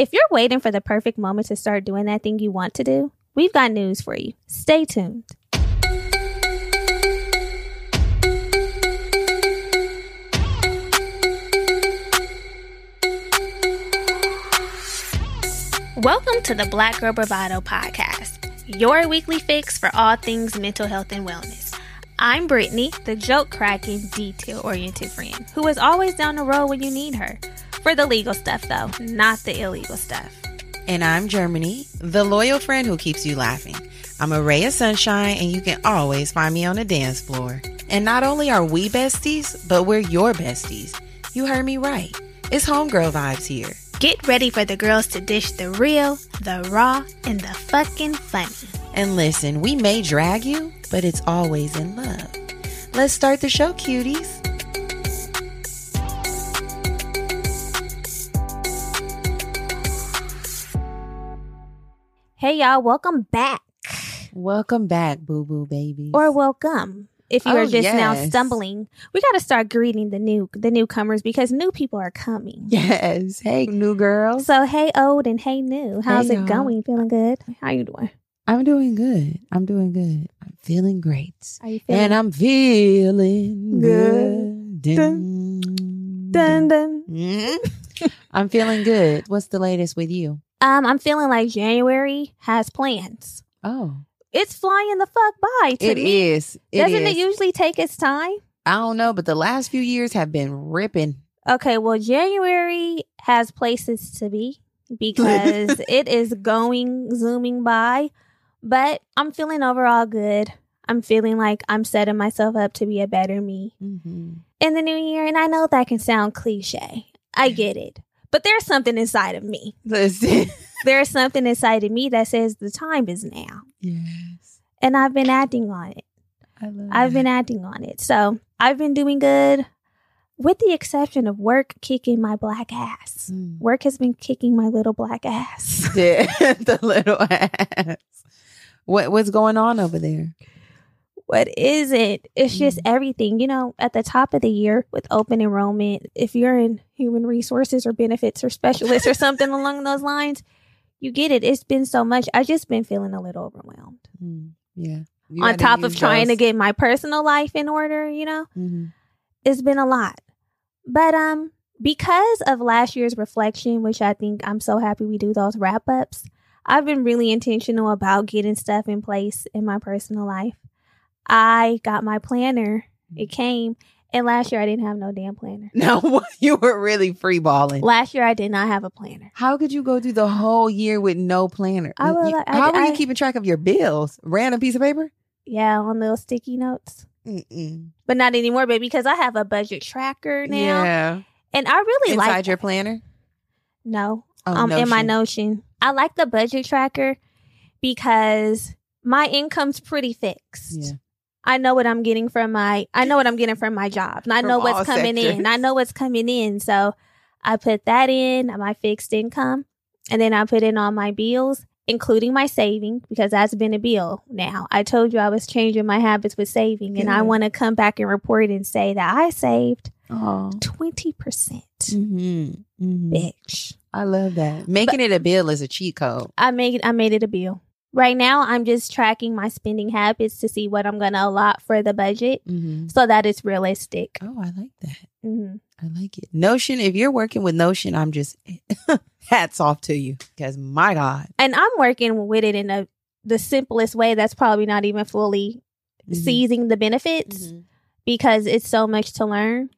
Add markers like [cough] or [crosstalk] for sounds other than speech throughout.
If you're waiting for the perfect moment to start doing that thing you want to do, we've got news for you. Stay tuned. Welcome to the Black Girl Bravado podcast, your weekly fix for all things mental health and wellness. I'm Brittany, the joke cracking, detail oriented friend who is always down the road when you need her. For the legal stuff, though, not the illegal stuff. And I'm Germany, the loyal friend who keeps you laughing. I'm a ray of sunshine, and you can always find me on the dance floor. And not only are we besties, but we're your besties. You heard me right. It's homegirl vibes here. Get ready for the girls to dish the real, the raw, and the fucking funny. And listen, we may drag you, but it's always in love. Let's start the show, cuties. Hey, y'all, welcome back. Welcome back, boo boo baby. Or welcome. If you are Oh, just now stumbling, we got to start greeting the new the newcomers because new people are coming. yes. Hey, new girls. So hey old and hey new, how's Hey, it y'all. going? Feeling good? How you doing? I'm doing good. I'm doing good. I'm feeling great. Are you feeling? And I'm feeling Good. good. Dun, Dun, dun. [laughs] I'm feeling good. What's the latest with you? Um, I'm feeling like January has plans. Oh, It's flying the fuck by. To it me. is. It Doesn't is. it usually take its time? I don't know, but the last few years have been ripping. Okay, well, January has places to be [laughs] because it is going zooming by, but I'm feeling overall good. I'm feeling like I'm setting myself up to be a better me Mm-hmm. in the new year. And I know that can sound cliche. I [laughs] get it. But there's something inside of me. Listen. [laughs] There's something inside of me that says the time is now. yes. And I've been acting on it. I love it. I've been acting on it. So I've been doing good, with the exception of work kicking my black ass. Mm. Work has been kicking my little black ass. [laughs] Yeah, the little ass. What what's going on over there? what is it? It's just Mm. everything. You know, at the top of the year with open enrollment, if you're in human resources or benefits or specialists or something [laughs] along those lines, you get it. It's been so much. I just been feeling a little overwhelmed. Mm, yeah. You On top of trying to get my personal life in order, you know? Mhm. it's been a lot. But um because of last year's reflection, which I think I'm so happy we do those wrap ups, I've been really intentional about getting stuff in place in my personal life. I got my planner. It came and last year I didn't have no damn planner. [laughs] No, you were really free balling. Last year I did not have a planner. How could you go through the whole year with no planner? I will- You- I- How are I- you keeping track of your bills? Random piece of paper? Yeah, on little sticky notes. Mm-mm. But not anymore, baby, because I have a budget tracker now. Yeah. And I really Inside like your planner? No. Oh, um in my Notion. Notion. I like the budget tracker because my income's pretty fixed. Yeah. I know what I'm getting from my I know what I'm getting from my job. And I From know what's coming in. I know what's coming in. So I put that in my fixed income and then I put in all my bills, including my saving, because that's been a bill now. I told you I was changing my habits with saving and I want to come back and report and say that I saved Oh. twenty percent. Mm-hmm. hmm Bitch. I love that. Making it a bill is a cheat code. I made I made it a bill. Right now, I'm just tracking my spending habits to see what I'm going to allot for the budget Mm-hmm. so that it's realistic. Oh, I like that. hmm I like it. Notion, if you're working with Notion, I'm just [laughs] hats off to you because my God. And I'm working with it in a the simplest way that's probably not even fully Mhm. seizing the benefits Mhm. because it's so much to learn.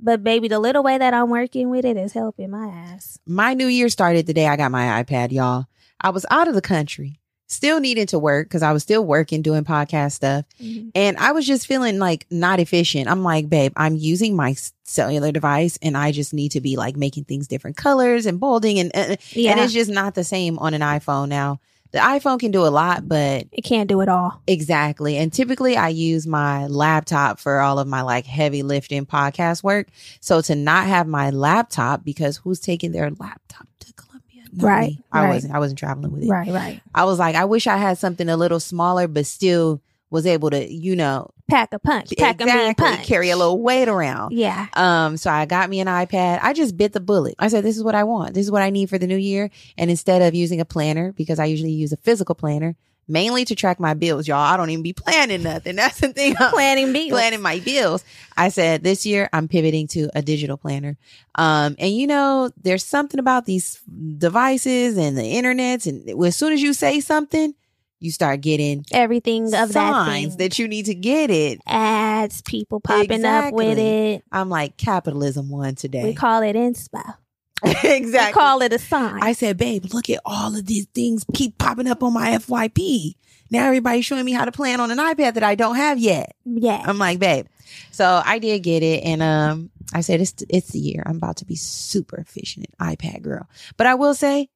But baby, the little way that I'm working with it is helping my ass. My new year started the day I got my iPad, y'all. I was out of the country, still needing to work because I was still working, doing podcast stuff. Mhm. And I was just feeling like not efficient. I'm like, babe, I'm using my cellular device and I just need to be like making things different colors and bolding. And, and, Yeah, and it's just not the same on an iPhone now. The iPhone can do a lot, but it can't do it all. Exactly. And typically I use my laptop for all of my like heavy lifting podcast work. So to not have my laptop because who's taking their laptop to Colombia? Not Right, me. I right. wasn't I wasn't traveling with it. Right, right. I was like, I wish I had something a little smaller but still was able to, you know, Pack a punch. Pack a mean punch. carry a little weight around. Yeah. Um, so I got me an iPad. I just bit the bullet. I said, this is what I want. This is what I need for the new year. And instead of using a planner, because I usually use a physical planner, mainly to track my bills, y'all. I don't even be [laughs] planning nothing. That's the thing. I'm [laughs] Planning bills. planning my bills. I said this year I'm pivoting to a digital planner. Um, and you know, there's something about these devices and the internets. And as soon as you say something, you start getting Everything of that signs thing. that you need to get it. Ads, people popping up with it. I'm like, capitalism won today. We call it inspo. [laughs] exactly. We call it a sign. I said, babe, look at all of these things keep popping up on my FYP. Now everybody's showing me how to plan on an iPad that I don't have yet. yeah. I'm like, babe. So I did get it, and um, I said it's it's the year. I'm about to be super efficient iPad girl. But I will say,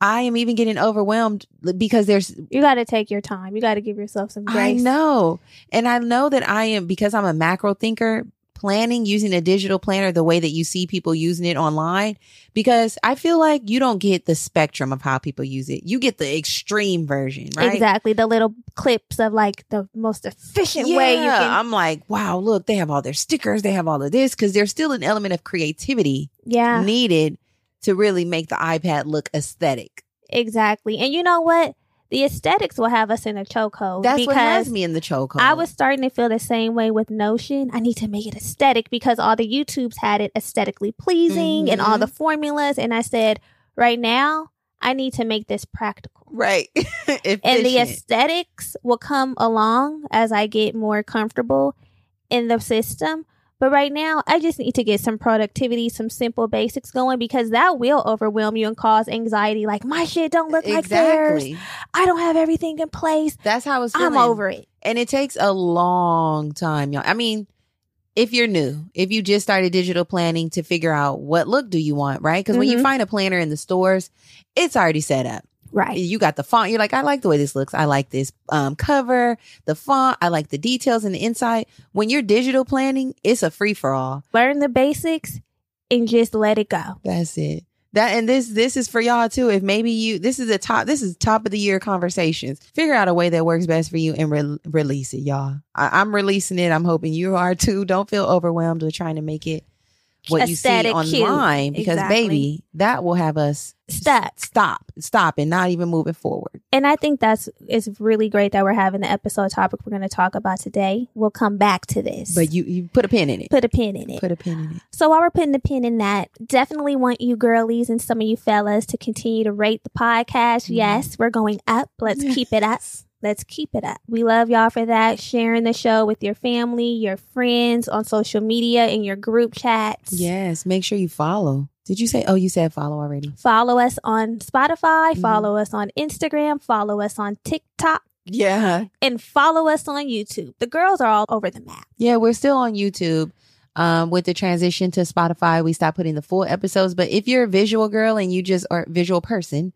I am even getting overwhelmed because there's you got to take your time. You got to give yourself some grace. I know. And I know that I am because I'm a macro thinker, planning using a digital planner the way that you see people using it online because I feel like you don't get the spectrum of how people use it. You get the extreme version, right? Exactly. The little clips of like the most efficient way you Yeah, can. I'm like, wow, look, they have all their stickers, they have all of this because there's still an element of creativity yeah. needed to really make the iPad look aesthetic. Exactly. And you know what? The aesthetics will have us in a chokehold. That's because what has me in the chokehold. I was starting to feel the same way with Notion. I need to make it aesthetic because all the YouTubes had it aesthetically pleasing and Mm-hmm. all the formulas. And I said, right now, I need to make this practical. right. [laughs] And the aesthetics will come along as I get more comfortable in the system. But right now, I just need to get some productivity, some simple basics going because that will overwhelm you and cause anxiety. Like, my shit don't look like theirs. I don't have everything in place. That's how it's I'm over it. And it takes a long time, y'all. I mean, if you're new, if you just started digital planning to figure out what look do you want, right? Because when you Mhm. find a planner in the stores, it's already set up. Right. You got the font. You're like, I like the way this looks. I like this um, cover, the font. I like the details and the inside. When you're digital planning, it's a free for all. Learn the basics and just let it go. That's it. That and this this is for y'all too. If maybe you this is a top this is top of the year conversations. Figure out a way that works best for you and re- release it, y'all. I, I'm releasing it. I'm hoping you are too. Don't feel overwhelmed with trying to make it what you see cute. online because Exactly. baby, that will have us Stuck. stop, stop, and not even moving forward. And I think that's it's really great that we're having the episode topic we're going to talk about today. We'll come back to this. But you you put a pin in it. put a pin in it. Put a pin in it. So while we're putting the pin in that, definitely want you girlies and some of you fellas to continue to rate the podcast. Mhm. Yes, we're going up. Let's keep it up. Let's keep it up. We love y'all for that. Sharing the show with your family, your friends on social media, in your group chats. Yes, make sure you follow. Did you say? Oh, you said follow already. Follow us on Spotify, Mhm. follow us on Instagram, follow us on TikTok, Yeah, and follow us on YouTube. The girls are all over the map. Yeah, we're still on YouTube. Um, with the transition to Spotify, we stopped putting the full episodes. But if you're a visual girl and you just are a visual person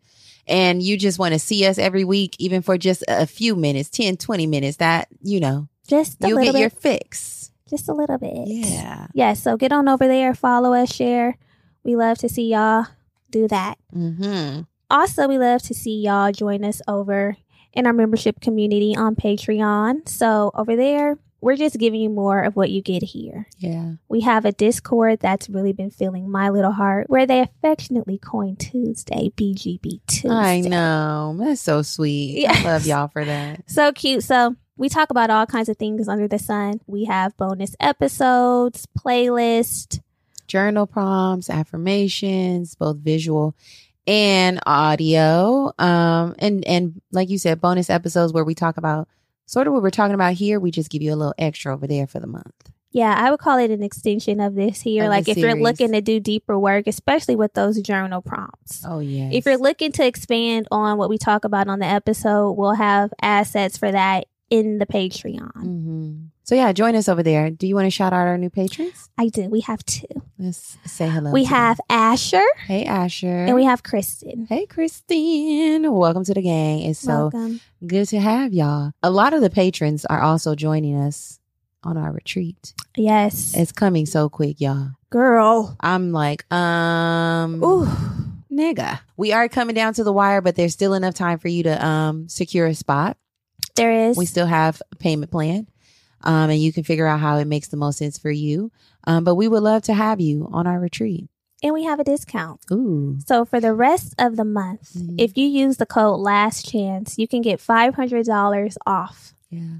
and you just want to see us every week, even for just a few minutes, 10, 20 minutes, that, you know, Just a you'll get your bit. fix. just a little bit. Yeah. Yeah, so get on over there, follow us, share. We love to see y'all do that. Mm-hmm. Also, we love to see y'all join us over in our membership community on Patreon. So, over there, we're just giving you more of what you get here. Yeah. We have a Discord that's really been filling my little heart, where they affectionately coin Tuesday, BGB Tuesday. I know. That's so sweet. I Yes. love y'all [laughs] for that. So cute. So we talk about all kinds of things under the sun. We have bonus episodes, playlist. Journal prompts, affirmations, both visual and audio. Um, and, and like you said, bonus episodes where we talk about sort of what we're talking about here. We just give you a little extra over there for the month. Yeah, I would call it an extension of this here. Of like if you're looking to do deeper work, especially with those journal prompts. Oh, yeah. If you're looking to expand on what we talk about on the episode, we'll have assets for that in the Patreon. hmm So yeah, join us over there. Do you want to shout out our new patrons? I do. We have two. Let's say hello. we to them. have Asher Hey Asher. and we have Kristen. Hey Kristen. Welcome to the gang. It's so Welcome. good to have y'all. A lot of the patrons are also joining us on our retreat. Yes. It's coming so quick, y'all. Girl. I'm like, um Ooh. nigga. We are coming down to the wire, but there's still enough time for you to um secure a spot. There is. We still have a payment plan. Um, and you can figure out how it makes the most sense for you. Um, but we would love to have you on our retreat. and we have a discount. Ooh. So for the rest of the month, Mhm. if you use the code last chance, you can get $500 off. Yeah.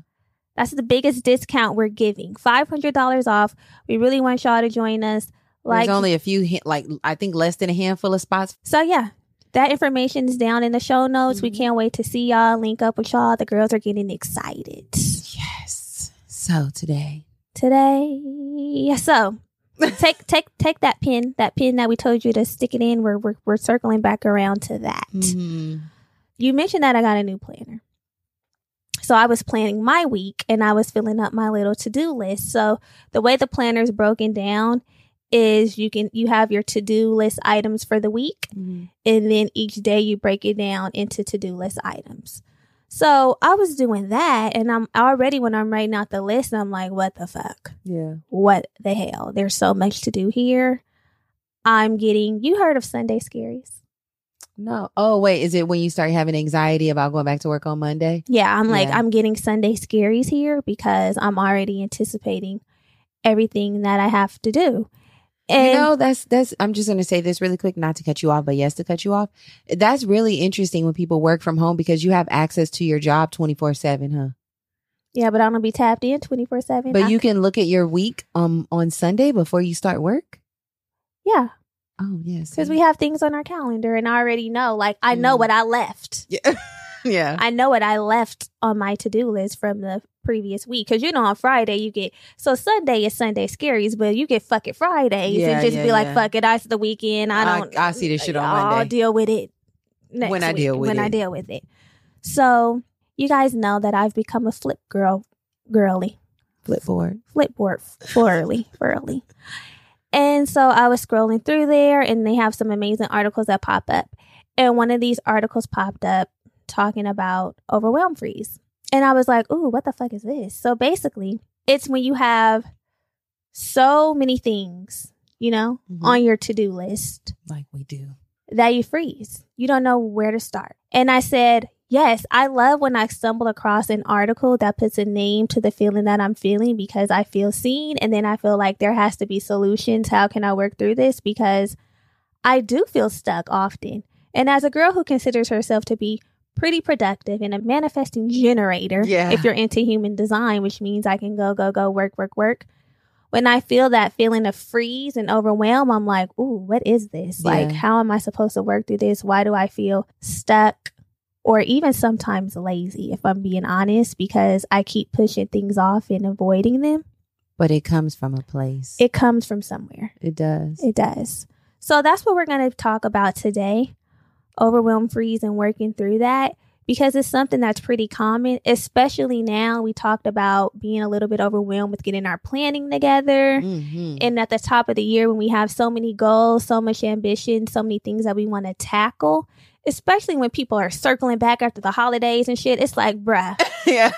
That's the biggest discount we're giving. $500 off. We really want y'all to join us. Like There's only a few, like, I think less than a handful of spots. So yeah, that information is down in the show notes. We Mhm. can't wait to see y'all, link up with y'all. The girls are getting excited. So today, today. So take [laughs] take take that pin, that pin that we told you to stick it in. We're we're, we're circling back around to that. Mhm. You mentioned that I got a new planner. So I was planning my week and I was filling up my little to-do list. So the way the planner is broken down is you can you have your to-do list items for the week Mhm. and then each day you break it down into to-do list items. So I was doing that and I'm already when I'm writing out the list, I'm like, what the fuck? yeah. What the hell? There's so much to do here. I'm getting you heard of Sunday scaries. No. Oh, wait. Is it when you start having anxiety about going back to work on Monday? Yeah, I'm like, Yeah. I'm getting Sunday scaries here because I'm already anticipating everything that I have to do. And you know, that's that's. I'm just going to say this really quick, not to cut you off, but yes, to cut you off. That's really interesting when people work from home because you have access to your job 24 seven, huh? yeah, but I'm gonna be tapped in 24 seven. But you can look at your week um on Sunday before you start work. yeah, Oh yes, because we have things on our calendar, and I already know. Like I know Mm. what I left. yeah [laughs] yeah I know what I left on my to do list from the previous week. Because you know, on Friday you get so Sunday is Sunday scaries, but you get fuck it Fridays Yeah, and just yeah, be like, yeah. fuck it, it's the weekend. I I- don't. I see this shit on I'll Monday. deal with it next When I week, deal with it. when I deal with it. So you guys know that I've become a flip girl, girly, flip forward. flipboard flirly, furly. And so I was scrolling through there and they have some amazing articles that pop up. And one of these articles popped up talking about overwhelm freeze. And I was like, ooh, what the fuck is this? So basically, it's when you have so many things, you know, Mhm. on your to do list Like we do. that you freeze. You don't know where to start. And I said, Yes, I love when I stumble across an article that puts a name to the feeling that I'm feeling because I feel seen. And then I feel like there has to be solutions. How can I work through this? Because I do feel stuck often. And as a girl who considers herself to be pretty productive and a manifesting generator, Yeah. if you're into human design, which means I can go, go, go, work, work, work. When I feel that feeling of freeze and overwhelm, I'm like, ooh, what is this? Like, how am I supposed to work through this? Why do I feel stuck? Or even sometimes lazy, if I'm being honest, because I keep pushing things off and avoiding them. But it comes from a place. It comes from somewhere. it does. It does. So that's what we're going to talk about today overwhelm, freeze, and working through that because it's something that's pretty common, especially now. We talked about being a little bit overwhelmed with getting our planning together. Mhm. And at the top of the year, when we have so many goals, so much ambition, so many things that we want to tackle, especially when people are circling back after the holidays and shit, it's like, bruh, [laughs] yeah.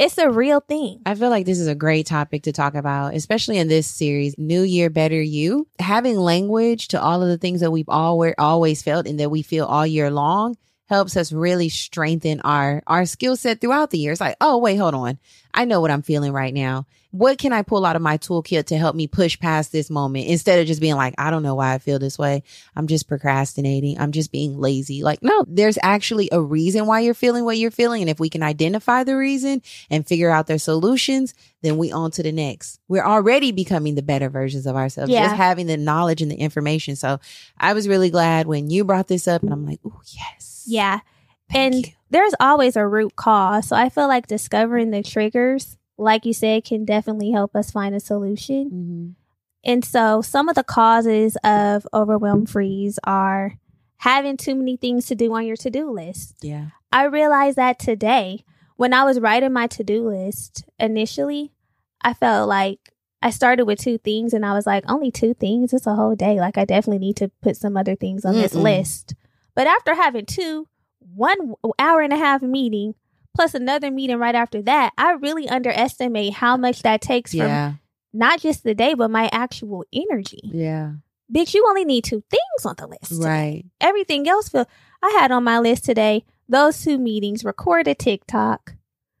It's a real thing. I feel like this is a great topic to talk about, especially in this series, New Year Better You. Having language to all of the things that we've always always felt and that we feel all year long helps us really strengthen our our skill set throughout the year. It's like, oh wait, hold on. I know what I'm feeling right now. What can I pull out of my toolkit to help me push past this moment instead of just being like, I don't know why I feel this way. I'm just procrastinating. I'm just being lazy. Like, no, there's actually a reason why you're feeling what you're feeling. And if we can identify the reason and figure out their solutions, then we on to the next. We're already becoming the better versions of ourselves, Yeah. just having the knowledge and the information. So I was really glad when you brought this up and I'm like, oh, yes. Yeah. Thank and you. there's always a root cause. So I feel like discovering the triggers, like you said, can definitely help us find a solution. Mhm. And so some of the causes of overwhelm freeze are having too many things to do on your to do list. Yeah. I realized that today when I was writing my to do list initially, I felt like I started with two things and I was like, only two things? It's a whole day. Like, I definitely need to put some other things on this Mm-mm. list. But after having two, one hour and a half meeting plus another meeting right after that, I really underestimate how much that takes from Yeah. not just the day, but my actual energy. Yeah. Bitch, you only need two things on the list. Right. everything else feel I had on my list today those two meetings, record a TikTok,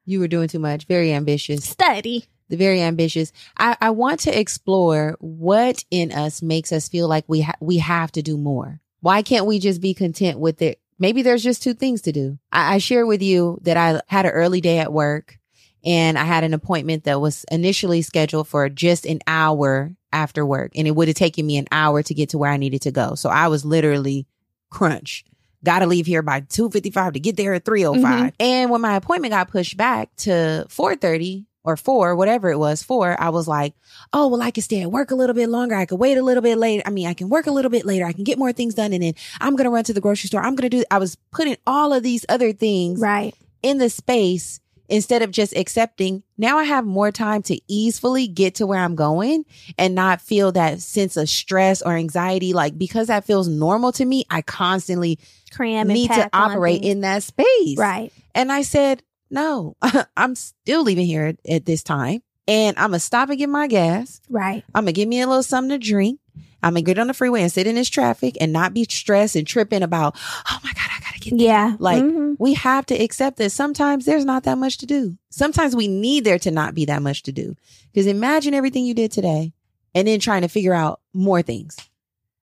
You were doing too much. Very ambitious. Study. The very ambitious. I, I want to explore what in us makes us feel like we ha- we have to do more. Why can't we just be content with it? Maybe there's just two things to do. I, I share with you that I had an early day at work and I had an appointment that was initially scheduled for just an hour after work and it would have taken me an hour to get to where I needed to go. So I was literally crunch. Got to leave here by 2:55 to get there at 3:05. Mhm. And when my appointment got pushed back to 4:30 or 4, whatever it was, 4, I was like, "Oh, well I can stay at work a little bit longer. I could wait a little bit later. I mean, I can work a little bit later. I can get more things done and then I'm going to run to the grocery store. I'm going to do I was putting all of these other things Right. in the space instead of just accepting now I have more time to easily get to where I'm going and not feel that sense of stress or anxiety. Like because that feels normal to me, I constantly Cram and need to operate in that space. Right. And I said, no, [laughs] I'm still leaving here at, at this time and I'm going to stop and get my gas. Right. I'm going to give me a little something to drink. I'm going to get on the freeway and sit in this traffic and not be stressed and tripping about, oh my God, I got to get there. Yeah. Like, Mhm. we have to accept that sometimes there's not that much to do. Sometimes we need there to not be that much to do. Because imagine everything you did today and then trying to figure out more things.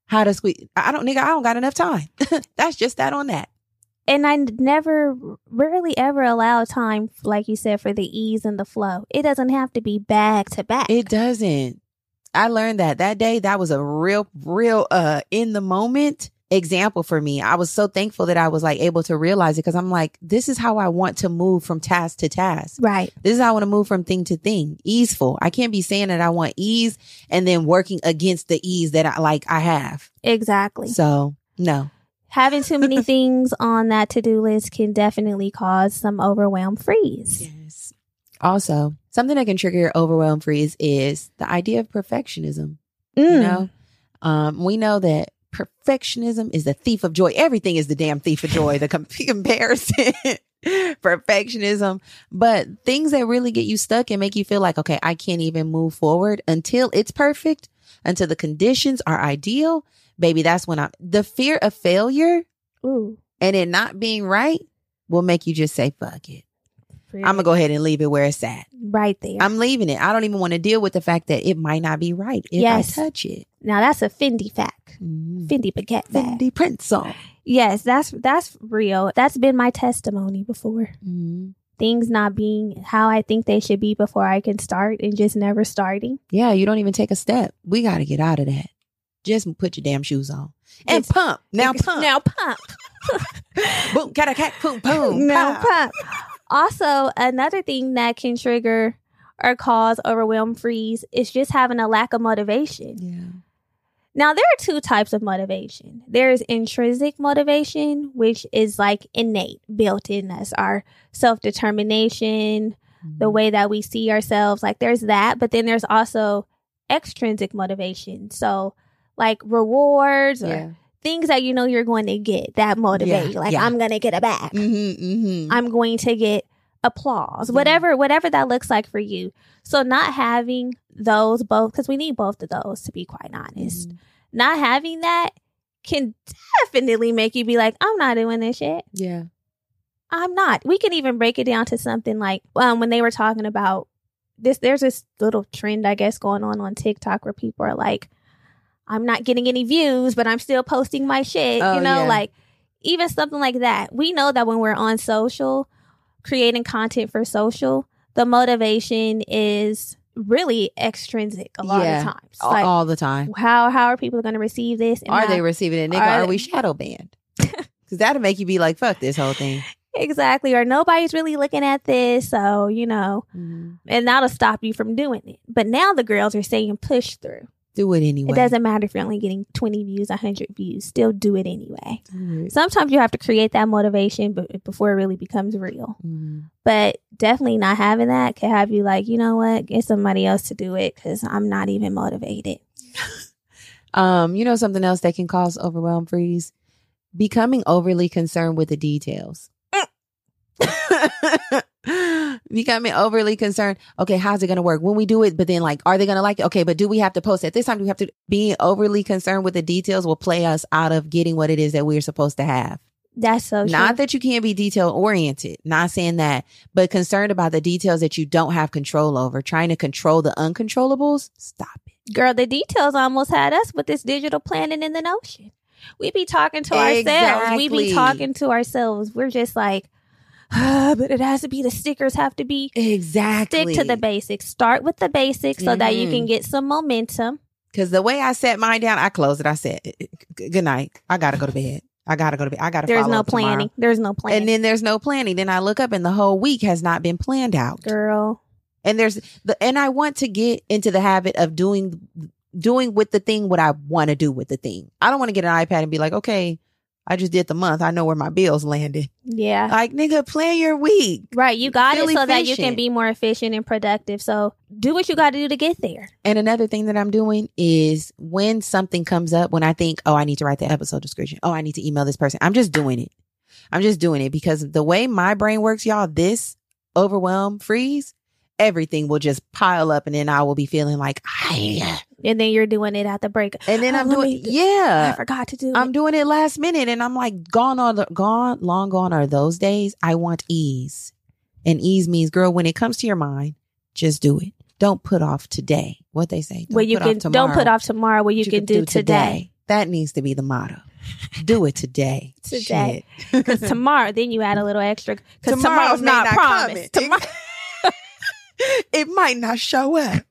How to squeeze. I don't, nigga, I don't got enough time. [laughs] That's just that on that. And I never, rarely ever allow time, like you said, for the ease and the flow. It doesn't have to be back to back. It doesn't. I learned that that day. That was a real, real, uh, in the moment example for me. I was so thankful that I was like able to realize it because I'm like, this is how I want to move from task to task. right. This is how I want to move from thing to thing. Easeful. I can't be saying that I want ease and then working against the ease that I like I have. Exactly. So no. Having too many [laughs] things on that to do list can definitely cause some overwhelm freeze. Yes. Also, something that can trigger your overwhelm freeze is the idea of perfectionism. You Mm. know, um, we know that perfectionism is the thief of joy. Everything is the damn thief of joy. The com- [laughs] comparison, [laughs] perfectionism, but things that really get you stuck and make you feel like, okay, I can't even move forward until it's perfect, until the conditions are ideal. Baby, that's when I'm the fear of failure Ooh. and it not being right will make you just say, fuck it. I'm gonna go ahead and leave it where it's at. right there. I'm leaving it. I don't even want to deal with the fact that it might not be right if Yes. I touch it. now that's a Fendi fact. Mhm. Fendi baguette fact. Fendi print song. Yes, that's that's real. That's been my testimony before. Mhm. Things not being how I think they should be before I can start and just never starting. Yeah, you don't even take a step. We got to get out of that. Just put your damn shoes on and Yes. pump. Now pump. Now pump. [laughs] boom, cat, cat, boom, boom. [laughs] now pump. Also, another thing that can trigger or cause overwhelm freeze is just having a lack of motivation. Yeah. Now, there are two types of motivation. There's intrinsic motivation, which is like innate, built in us, our self determination, Mm-hmm. the way that we see ourselves. Like, there's that. But then there's also extrinsic motivation. So, like rewards or Yeah. things that you know you're going to get that motivate you. Like. I'm going to get a bag. Mm-hmm, mm-hmm. I'm going to get applause, whatever, whatever that looks like for you. So not having those both, because we need both of those to be quite honest. Mhm. Not having that can definitely make you be like, I'm not doing this shit. Yeah. I'm not. We can even break it down to something like um, when they were talking about this. There's this little trend, I guess, going on on TikTok where people are like, "I'm not getting any views, but I'm still posting my shit." Oh, you know, yeah. like even something like that. We know that when we're on social, creating content for social, the motivation is really extrinsic a lot Yeah. of times. All, Like, all the time. how how are people going to receive this? Are how- they receiving it, nigga? Are Are, we shadow banned? Because that'll make you be like, fuck this whole thing. [laughs] exactly? Or nobody's really looking at this, so you know. Mm-hmm. and that'll stop you from doing it. But now the girls are saying push through. Do it anyway. It doesn't matter if you're only getting 20 views, 100 views, still do it anyway. It. Sometimes you have to create that motivation but before it really becomes real. Mhm. But definitely not having that can have you like, you know what, get somebody else to do it because I'm not even motivated. [laughs] Um, you know something else that can cause overwhelm freeze? Becoming overly concerned with the details. [laughs] [laughs] Becoming overly concerned. Okay, how's it gonna work when we do it? But then, like, are they gonna like it? Okay, but do we have to post at this time? Do we have to? Being overly concerned with the details will play us out of getting what it is that we're supposed to have. That's so true. Not that you can't be detail oriented, not saying that, but concerned about the details that you don't have control over, trying to control the uncontrollables. Stop it. Girl, the details almost had us with this digital planning in the notion. We be talking to ourselves. We be talking to ourselves. We're just like, ah, but it has to be the stickers have to be Exactly. stick to the basics. Start with the basics so that you can get some momentum. Because the way I set mine down, I closed it. I said, "Good night. I gotta go to bed. I gotta go to bed. I gotta." There's follow no up tomorrow." planning. There's no planning. And then there's no planning. Then I look up and the whole week has not been planned out. Girl, And there's the and I want to get into the habit of doing doing with the thing what I want to do with the thing. I don't want to get an iPad and be like, okay, I just did the month. I know where my bills landed. yeah. Like, nigga, plan your week. Right, you got Feel it so that you can be more efficient and productive. So do what you got to do to get there. And another thing that I'm doing is when something comes up, when I think, oh, I need to write the episode description. Oh, I need to email this person. I'm just doing it. I'm just doing it because the way my brain works, y'all, this overwhelm freeze, everything will just pile up and then I will be feeling like, I, And then you're doing it at the break. and then Oh, I'm doing, me do- I forgot to do I'm it. doing it last minute and I'm like, gone are the, gone, long gone are those days. I want ease. And ease means, girl, when it comes to your mind, just do it. Don't put off today. What they say. Don't Where you put can off don't put tomorrow off tomorrow what you, can do today. That needs to be the motto. Do it today. [laughs] Today. Because [laughs] tomorrow, then you add a little extra. Because Tomorrow tomorrow's not, not promised. [laughs] Tomorrow, [laughs] it might not show up.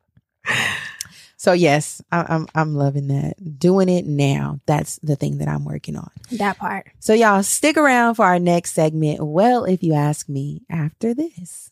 So yes, I, I'm I'm loving that. Doing it now. That's the thing that I'm working on. that part. So y'all stick around for our next segment. Well, if you ask me, after this.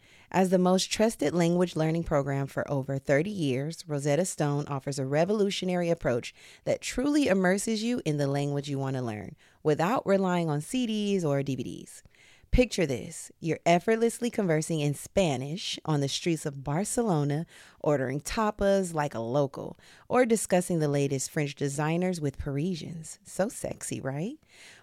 As the most trusted language learning program for over 30 years, Rosetta Stone offers a revolutionary approach that truly immerses you in the language you want to learn without relying on CDs or DVDs. Picture this you're effortlessly conversing in Spanish on the streets of Barcelona, ordering tapas like a local, or discussing the latest French designers with Parisians. So sexy, right?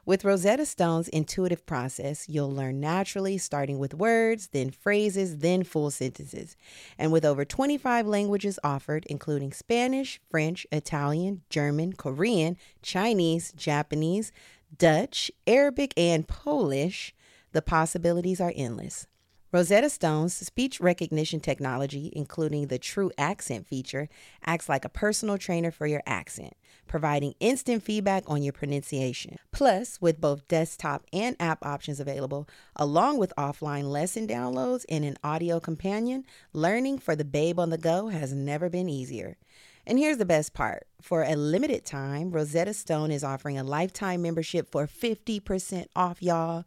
With Rosetta Stone's intuitive process, you'll learn naturally, starting with words, then phrases, then full sentences. And with over 25 languages offered, including Spanish, French, Italian, German, Korean, Chinese, Japanese, Dutch, Arabic, and Polish, the possibilities are endless. Rosetta Stone's speech recognition technology, including the TruAccent feature, acts like a personal trainer for your accent, providing instant feedback on your pronunciation. Plus, with both desktop and app options available, along with offline lesson downloads and an audio companion, learning for the babe on the go has never been easier. And here's the best part. For a limited time, Rosetta Stone is offering a lifetime membership for 50% off, y'all.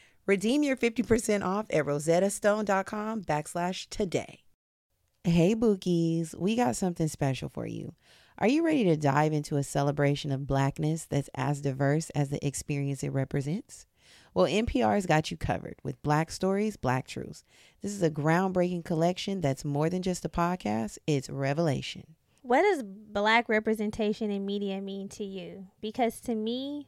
Redeem your 50% off at rosettastone.com backslash today. Hey, Bookies, we got something special for you. Are you ready to dive into a celebration of blackness that's as diverse as the experience it represents? Well, NPR's got you covered with Black Stories, Black Truths. This is a groundbreaking collection that's more than just a podcast, it's revelation. What does black representation in media mean to you? Because to me,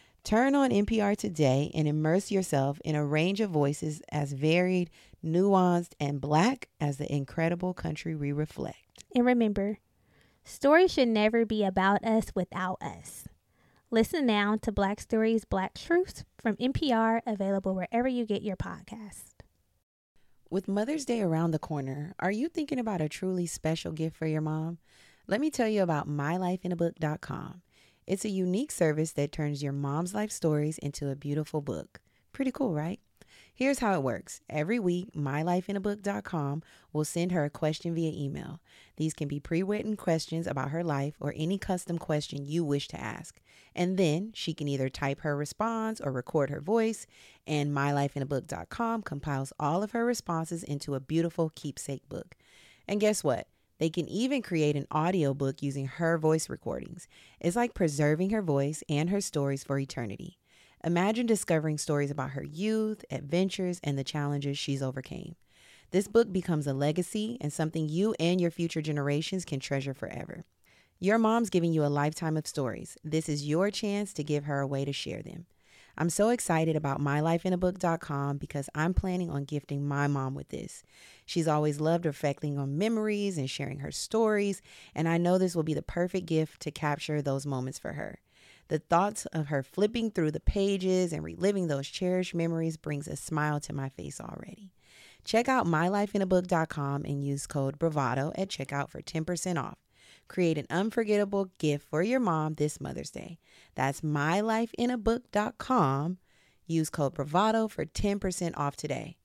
Turn on NPR today and immerse yourself in a range of voices as varied, nuanced, and black as the incredible country we reflect. And remember, stories should never be about us without us. Listen now to Black Stories, Black Truths from NPR, available wherever you get your podcast. With Mother's Day around the corner, are you thinking about a truly special gift for your mom? Let me tell you about mylifeinabook.com. It's a unique service that turns your mom's life stories into a beautiful book. Pretty cool, right? Here's how it works. Every week, mylifeinabook.com will send her a question via email. These can be pre written questions about her life or any custom question you wish to ask. And then she can either type her response or record her voice, and mylifeinabook.com compiles all of her responses into a beautiful keepsake book. And guess what? They can even create an audiobook using her voice recordings. It's like preserving her voice and her stories for eternity. Imagine discovering stories about her youth, adventures, and the challenges she's overcame. This book becomes a legacy and something you and your future generations can treasure forever. Your mom's giving you a lifetime of stories. This is your chance to give her a way to share them. I'm so excited about mylifeinabook.com because I'm planning on gifting my mom with this. She's always loved reflecting on memories and sharing her stories, and I know this will be the perfect gift to capture those moments for her. The thoughts of her flipping through the pages and reliving those cherished memories brings a smile to my face already. Check out mylifeinabook.com and use code BRAVADO at checkout for 10% off. Create an unforgettable gift for your mom this Mother's Day. That's mylifeinabook.com. Use code BRAVADO for 10% off today.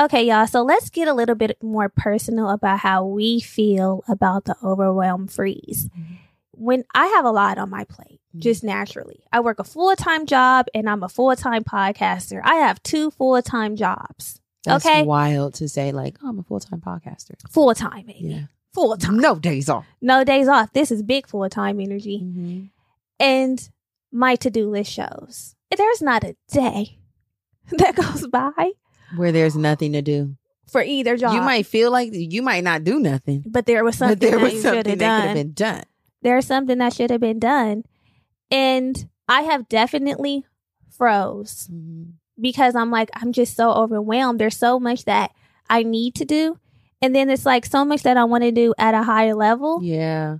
Okay, y'all, so let's get a little bit more personal about how we feel about the overwhelm freeze. Mm-hmm when I have a lot on my plate, mm-hmm. just naturally, I work a full time job and I'm a full time podcaster. I have two full time jobs. That's okay. wild to say, like, oh, I'm a full time podcaster. Full time, baby. Yeah. Full time. No days off. No days off. This is big full time energy. Mm-hmm. And my to do list shows there's not a day [laughs] that goes by where there's nothing to do for either job. You might feel like you might not do nothing, but there was something but there was something that could have been done there's something that should have been done. And I have definitely froze mm-hmm. because I'm like, I'm just so overwhelmed. There's so much that I need to do. And then it's like so much that I want to do at a higher level. Yeah.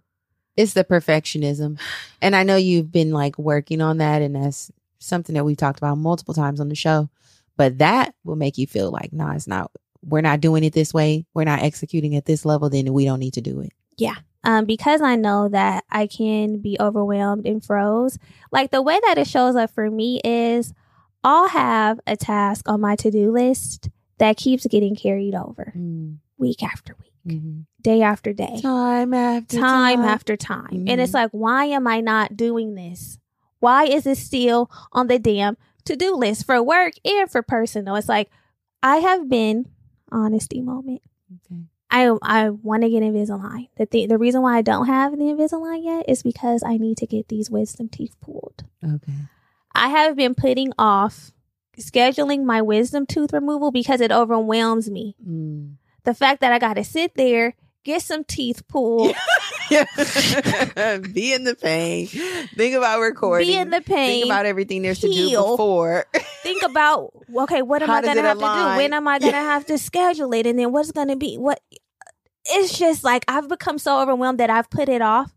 It's the perfectionism. And I know you've been like working on that. And that's something that we've talked about multiple times on the show. But that will make you feel like, nah, it's not, we're not doing it this way. We're not executing at this level. Then we don't need to do it. Yeah um, because I know that I can be overwhelmed and froze. Like the way that it shows up for me is I'll have a task on my to do list that keeps getting carried over mm. week after week, mm-hmm. day after day, time after time, time. after time. Mm-hmm. And it's mm-hmm. like, why am I not doing this? Why is it still on the damn to do list for work and for personal? It's like, I have been honesty moment. Okay. I I want to get Invisalign. The th- the reason why I don't have the Invisalign yet is because I need to get these wisdom teeth pulled. Okay. I have been putting off scheduling my wisdom tooth removal because it overwhelms me. Mm. The fact that I got to sit there, get some teeth pulled, [laughs] be in the pain. Think about recording. be in the pain, Think about everything there's to do before. think about okay, what am How I gonna have to do? When am I gonna have to schedule it? And then what's gonna be what? It's just like I've become so overwhelmed that I've put it off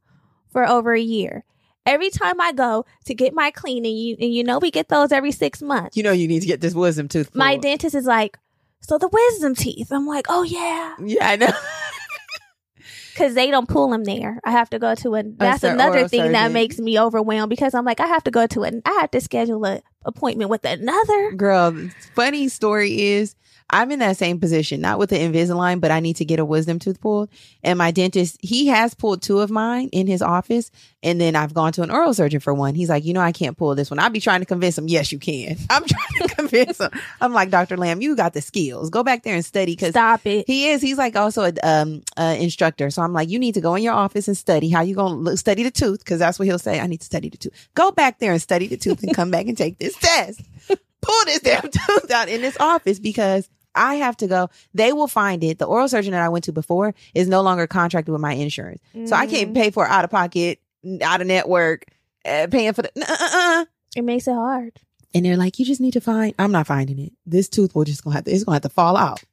for over a year. Every time I go to get my cleaning, you and you know we get those every six months. you know you need to get this wisdom tooth. my dentist is like, so the wisdom teeth. I'm like, oh yeah, Yeah, I know. [laughs] because they don't pull them there. I have to go to a. That's sur- another thing that makes me overwhelmed because I'm like, I have to go to an. I have to schedule an appointment with another. Girl, funny story is I'm in that same position, not with the Invisalign, but I need to get a wisdom tooth pulled. And my dentist, he has pulled two of mine in his office. And then I've gone to an oral surgeon for one. He's like, you know, I can't pull this one. I'll be trying to convince him, yes, you can. [laughs] I'm trying to convince him. I'm like, Dr. Lamb, you got the skills. Go back there and study because Stop it. he is. He's like also an um uh, instructor. So I'm like, you need to go in your office and study how you gonna look, study the tooth because that's what he'll say. I need to study the tooth. Go back there and study the tooth and come back and take this test. [laughs] Pull this damn tooth out in this office because I have to go. They will find it. The oral surgeon that I went to before is no longer contracted with my insurance, so I can't mm. pay for out of pocket, out of network, uh, paying for the. Uh-uh. It makes it hard. And they're like, you just need to find. I'm not finding it. This tooth will just gonna have to. It's gonna have to fall out.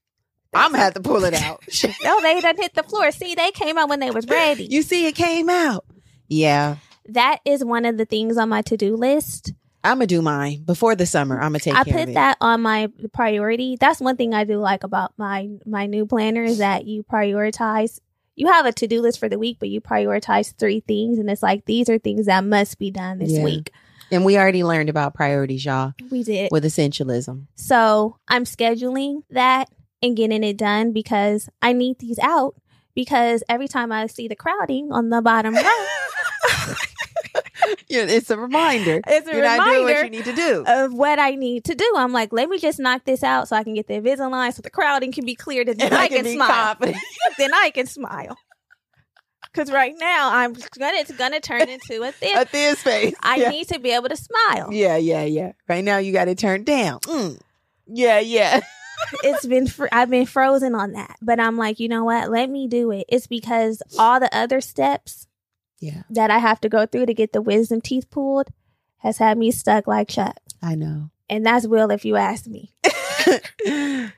I'm gonna have to pull it out. [laughs] No, they done hit the floor. See, they came out when they was ready. You see, it came out. Yeah, that is one of the things on my to do list. I'm gonna do mine before the summer. I'm gonna take I care of put that on my priority. That's one thing I do like about my my new planner is that you prioritize. You have a to do list for the week, but you prioritize three things, and it's like these are things that must be done this Yeah. week. and we already learned about priorities, y'all, We did. with essentialism. So I'm scheduling that and getting it done because I need these out because every time I see the crowding on the bottom row, [laughs] [laughs] [laughs] it's a reminder. [laughs] it's a You're not doing what you need to do. of what I need to do. I'm like, let me just knock this out so I can get the Invisalign so the crowding can be cleared [laughs] and then I, can, be smile. then I can smile. Because right now I'm gonna it's gonna turn into a thin. A thin space. I yeah. need to be able to smile. yeah, yeah, yeah. Right now, you got it turned down. Mm. Yeah, yeah. It's been fr- I've been frozen on that, but I'm like, you know what? Let me do it. It's because all the other steps Yeah, that I have to go through to get the wisdom teeth pulled has had me stuck like Chuck, I know. and that's will if you ask me. [laughs]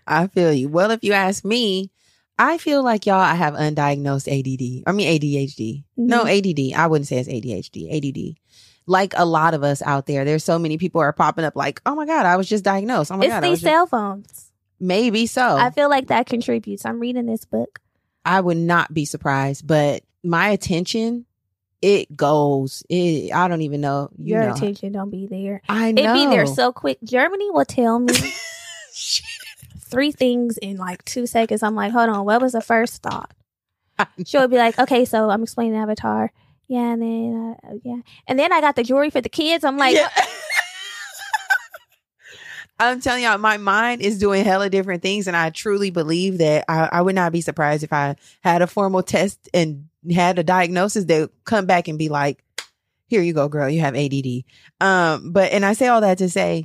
I feel you. Well, if you ask me, I feel like y'all, I have undiagnosed ADD. I mean ADHD. No, mm-hmm. ADD. I wouldn't say it's ADHD. ADD. Like a lot of us out there, there's so many people are popping up like, oh my god, I was just diagnosed. Oh my it's god, I these was just-" cell phones. maybe so. I feel like that contributes. I'm reading this book. I would not be surprised, but my attention, it goes. It, I don't even know. You Your know. attention don't be there. I know. It be there so quick. Germany will tell me [laughs] three things in like two seconds. I'm like, hold on, what was the first thought? She'll be like, okay, so I'm explaining Avatar. Yeah, and then uh, yeah, and then I got the jewelry for the kids. I'm like, Yeah. [laughs] I'm telling y'all, my mind is doing hella different things, and I truly believe that I, I would not be surprised if I had a formal test and had a diagnosis they come back and be like, "Here you go, girl, you have ADD." Um, but and I say all that to say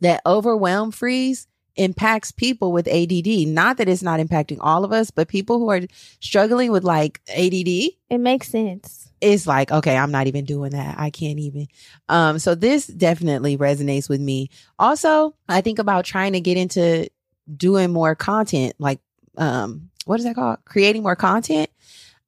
that overwhelm freeze impacts people with ADD. Not that it's not impacting all of us, but people who are struggling with like ADD, it makes sense. it's like, okay, I'm not even doing that. I can't even. Um, so this definitely resonates with me. Also, I think about trying to get into doing more content, like um, what is that called? Creating more content.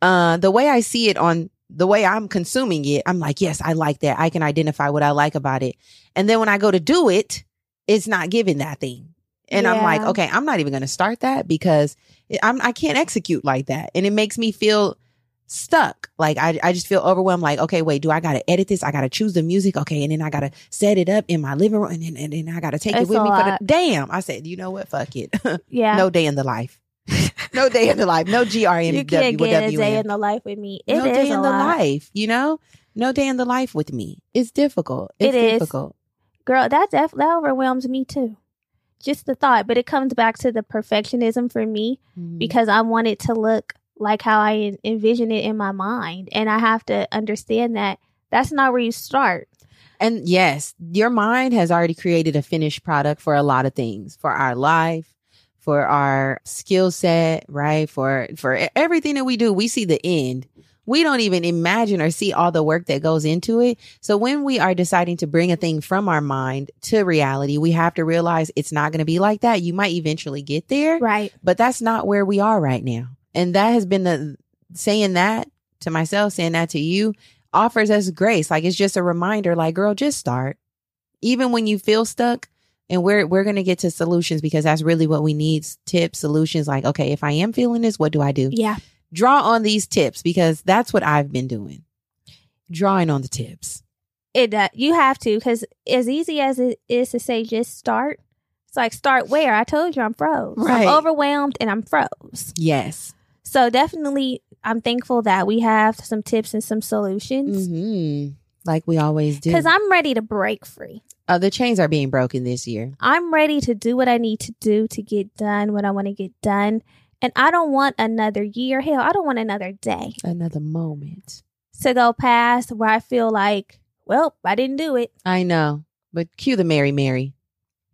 Uh, the way I see it on the way I'm consuming it, I'm like, yes, I like that. I can identify what I like about it. And then when I go to do it, it's not giving that thing. And I'm like, okay, I'm not even going to start that because I'm, I can't execute like that. And it makes me feel stuck. Like I, I just feel overwhelmed. Like, okay, wait, do I got to edit this? I got to choose the music. Okay. And then I got to set it up in my living room and then, and then I got to take it with me for the damn. I said, you know what? Fuck it. [laughs] Yeah, no day in the life. No day in the life. No GRM. you can't get a day in the life with me. It is no day in the lot. life, you know? No day in the life with me. It's difficult. It's It is. difficult. girl. That def- that overwhelms me too. just the thought. But it comes back to the perfectionism for me Mhm. because I want it to look like how I envision it in my mind. And I have to understand that that's not where you start. And yes, your mind has already created a finished product for a lot of things, for our life, for our skill set, right? For for everything that we do, we see the end. We don't even imagine or see all the work that goes into it. So when we are deciding to bring a thing from our mind to reality, we have to realize it's not going to be like that. You might eventually get there, Right. but that's not where we are right now. And that has been the saying that to myself, saying that to you offers us grace. Like it's just a reminder, like, girl, just start. Even when you feel stuck, and we're we're gonna get to solutions because that's really what we need. Tips, solutions, like, okay, if I am feeling this, what do I do? Yeah. Draw on these tips because that's what I've been doing. Drawing on the tips. It uh, you have to because as easy as it is to say just start, it's like start where I told you I'm froze. Right. I'm overwhelmed and I'm froze. Yes. So definitely, I'm thankful that we have some tips and some solutions hmm Like we always do. because I'm ready to break free. uh, the chains are being broken this year. I'm ready to do what I need to do to get done what I want to get done. And I don't want another year. Hell, I don't want another day Another moment. to go past where I feel like, well, I didn't do it. I know. But cue the Mary Mary.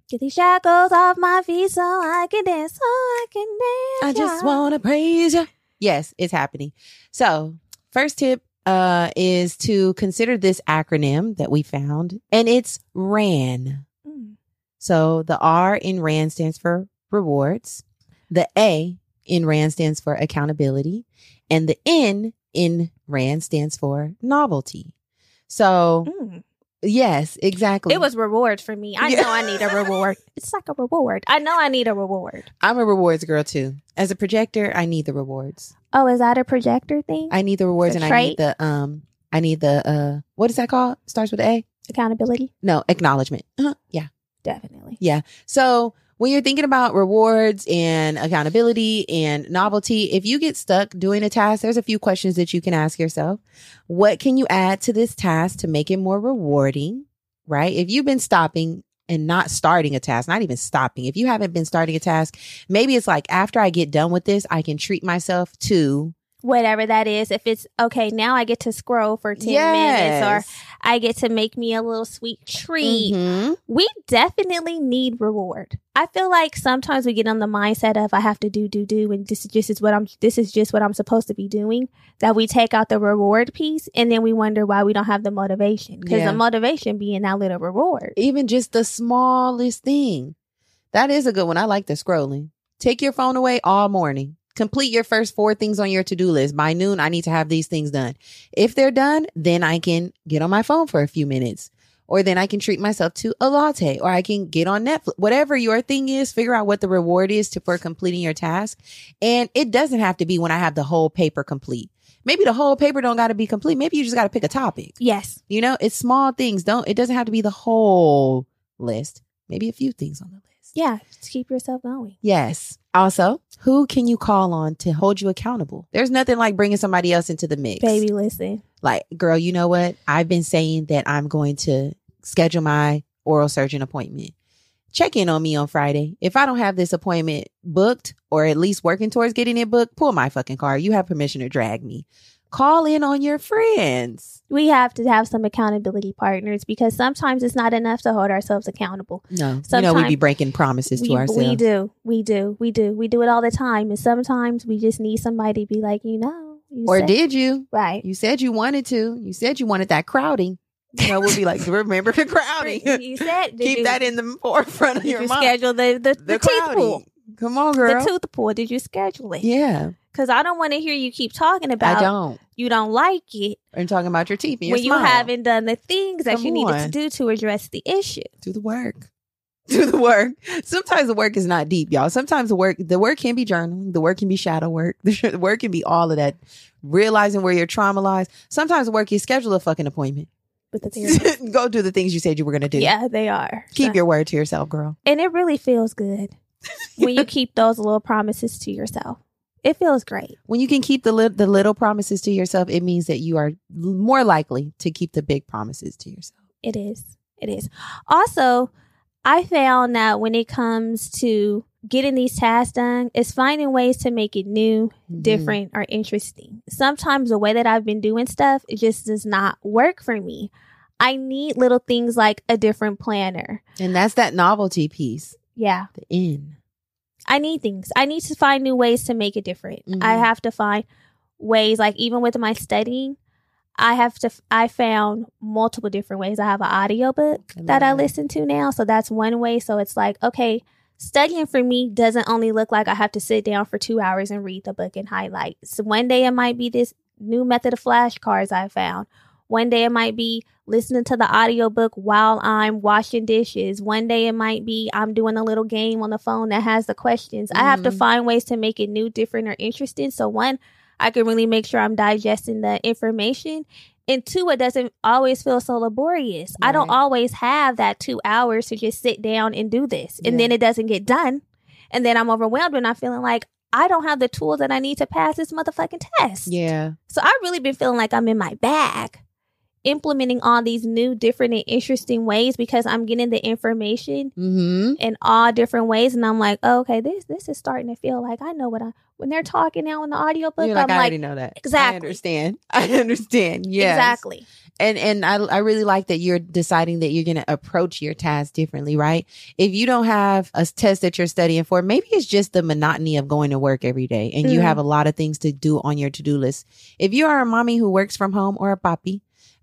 Get these shackles off my feet so I can dance, so I can dance. I just want to praise you. Yes, it's happening. So, first tip uh is to consider this acronym that we found and it's RAN. Mm. So, the R in RAN stands for rewards. The A in RAN stands for accountability and the N in RAN stands for novelty. So, Mm. Yes, exactly. It was rewards for me. I Yeah. know I need a reward. It's like a reward. I know I need a reward. I'm a rewards girl too. As a projector, I need the rewards. Oh, is that a projector thing? I need the rewards and I need the um I need the uh what is that called? Starts with A? Accountability? No, acknowledgement. Uh-huh. Yeah. Definitely. Yeah. So when you're thinking about rewards and accountability and novelty, if you get stuck doing a task, there's a few questions that you can ask yourself. What can you add to this task to make it more rewarding? Right? If you've been stopping and not starting a task, not even stopping, if you haven't been starting a task, maybe it's like after I get done with this, I can treat myself to Whatever that is. If it's okay, now I get to scroll for 10 minutes or I get to make me a little sweet treat. Mhm. We definitely need reward. I feel like sometimes we get on the mindset of I have to do, do, do, and this is just what I'm this is just what I'm supposed to be doing. That we take out the reward piece and then we wonder why we don't have the motivation. Because Yeah. the motivation being that little reward. even just the smallest thing. That is a good one. I like the scrolling. Take your phone away all morning. Complete your first four things on your to do list. By noon, I need to have these things done. If they're done, then I can get on my phone for a few minutes. Or then I can treat myself to a latte or I can get on Netflix. Whatever your thing is, figure out what the reward is to, for completing your task. And it doesn't have to be when I have the whole paper complete. Maybe the whole paper don't got to be complete. Maybe you just got to pick a topic. Yes. You know, it's small things. Don't it doesn't have to be the whole list. Maybe a few things on the list. Yeah. to keep yourself going. Yes. Also, who can you call on to hold you accountable? There's nothing like bringing somebody else into the mix. Baby, listen. Like, girl, you know what? I've been saying that I'm going to schedule my oral surgeon appointment. Check in on me on Friday. If I don't have this appointment booked or at least working towards getting it booked, pull my fucking car. You have permission to drag me. Call in on your friends. We have to have some accountability partners because sometimes it's not enough to hold ourselves accountable. No, you know we be breaking promises to ourselves. we do. We do. We do. We do it all the time. And sometimes we just need somebody to be like, you know, you Or said- did you? Right. You said you wanted to. You said you wanted that crowding. You know, we'll be like, [laughs] remember the crowding. You said, [laughs] Keep you, that in the forefront of your you mind. schedule the, the, the, the teeth pool? Come on, girl. The tooth pool. Did you schedule it? yeah, Because I don't want to hear you keep talking about I don't. you don't like it And talking about your teeth when smile. you haven't done the things that Come you needed on. to do to address the issue. do the work. [laughs] Do the work. Sometimes the work is not deep, y'all. Sometimes the work, the work can be journaling. The work can be shadow work. [laughs] The work can be all of that. Realizing where your trauma lies. Sometimes the work is schedule a fucking appointment. With the therapist. [laughs] Go do the things you said you were going to do. yeah, they are. Keep So- your word to yourself, girl. and it really feels good when you keep those little promises to yourself. It feels great. When you can keep the li- the little promises to yourself, it means that you are more likely to keep the big promises to yourself. It is. It is. Also, I found that when it comes to getting these tasks done, is finding ways to make it new, Mhm. different, or interesting. Sometimes the way that I've been doing stuff, it just does not work for me. I need little things like a different planner. And that's that novelty piece, Yeah. the in. I need things. I need to find new ways to make it different. Mhm. I have to find ways, like even with my studying, I have to, I found multiple different ways. I have an audiobook I that I listen to now. So that's one way. So it's like, okay, studying for me doesn't only look like I have to sit down for two hours and read the book and highlight. So one day it might be this new method of flashcards I found. One day it might be listening to the audiobook while I'm washing dishes. One day it might be I'm doing a little game on the phone that has the questions. I have to Mhm. find ways to make it new, different, or interesting. So one, I can really make sure I'm digesting the information. And two, it doesn't always feel so laborious. I don't always have that two hours to just sit down and do this. And Yeah. then it doesn't get done. And then I'm overwhelmed and I'm feeling like I don't have the tools that I need to pass this motherfucking test. Yeah. So I've really been feeling like I'm in my bag implementing all these new, different, and interesting ways because I'm getting the information Mm-hmm. in all different ways. And I'm like, oh, okay, this this is starting to feel like I know what I when they're talking now in the audiobook, You're like, I'm I like, already know that. Exactly. [laughs] I understand. I understand. Yeah, exactly. And and I I really like that you're deciding that you're going to approach your task differently, right? If you don't have a test that you're studying for, maybe it's just the monotony of going to work every day and you Mhm. have a lot of things to do on your to-do list. If you are a mommy who works from home or a papi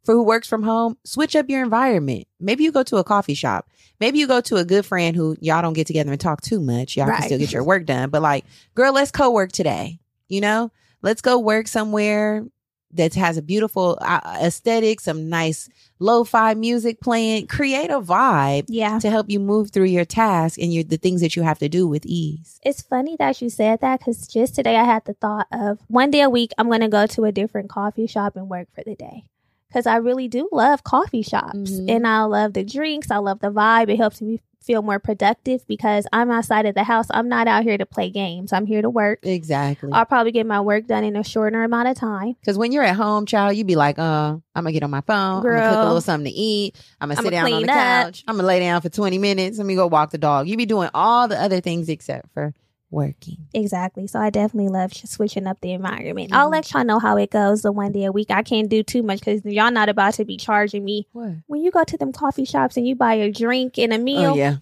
for who works from home, switch up your environment. Maybe you go to a coffee shop. Maybe you go to a good friend who y'all don't get together and talk too much. Y'all Right. can still get your work done, but like, girl, let's co-work today. You know, let's go work somewhere that has a beautiful uh, aesthetic, some nice lo-fi music playing. Create a vibe Yeah. to help you move through your task and your the things that you have to do with ease. It's funny that you said that because just today I had the thought of one day a week I'm going to go to a different coffee shop and work for the day. Because I really do love coffee shops Mhm. and I love the drinks. I love the vibe. It helps me feel more productive because I'm outside of the house. I'm not out here to play games. I'm here to work. Exactly. I'll probably get my work done in a shorter amount of time. Because when you're at home, child, you be like, uh, I'm gonna get on my phone. I'm gonna cook a little something to eat. I'm gonna sit down on the up. couch. I'm gonna lay down for 20 minutes. Let me go walk the dog. You be doing all the other things except for working. Exactly. So I definitely love switching up the environment. I'll Mhm. let y'all know how it goes the one day a week. I can't do too much because y'all not about to be charging me What? when you go to them coffee shops and you buy a drink and a meal. Oh yeah.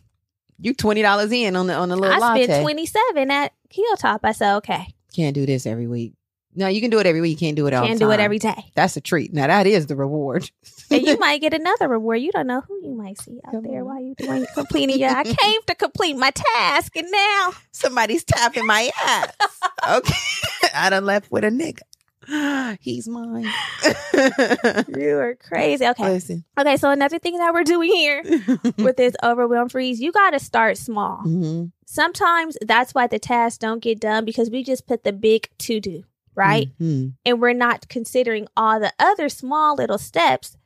You twenty dollars in on the on the little I latte. spent twenty seven at Hilltop. I said, okay, Can't do this every week. No, you can do it every week. You can't do it all can't do it every day. That's a treat. Now that is the reward. [laughs] and you [laughs] might get another reward. You don't know who you might see out Come there on. while you're doing completing your. I [laughs] came to complete my task, and now Somebody's tapping my ass. [laughs] okay. I done left with a nigga. [gasps] He's mine. you are crazy. Okay, Listen. okay. So another thing that we're doing here with this overwhelm freeze, you got to start small. Mhm. Sometimes that's why the tasks don't get done because we just put the big to do right, Mhm. and we're not considering all the other small little steps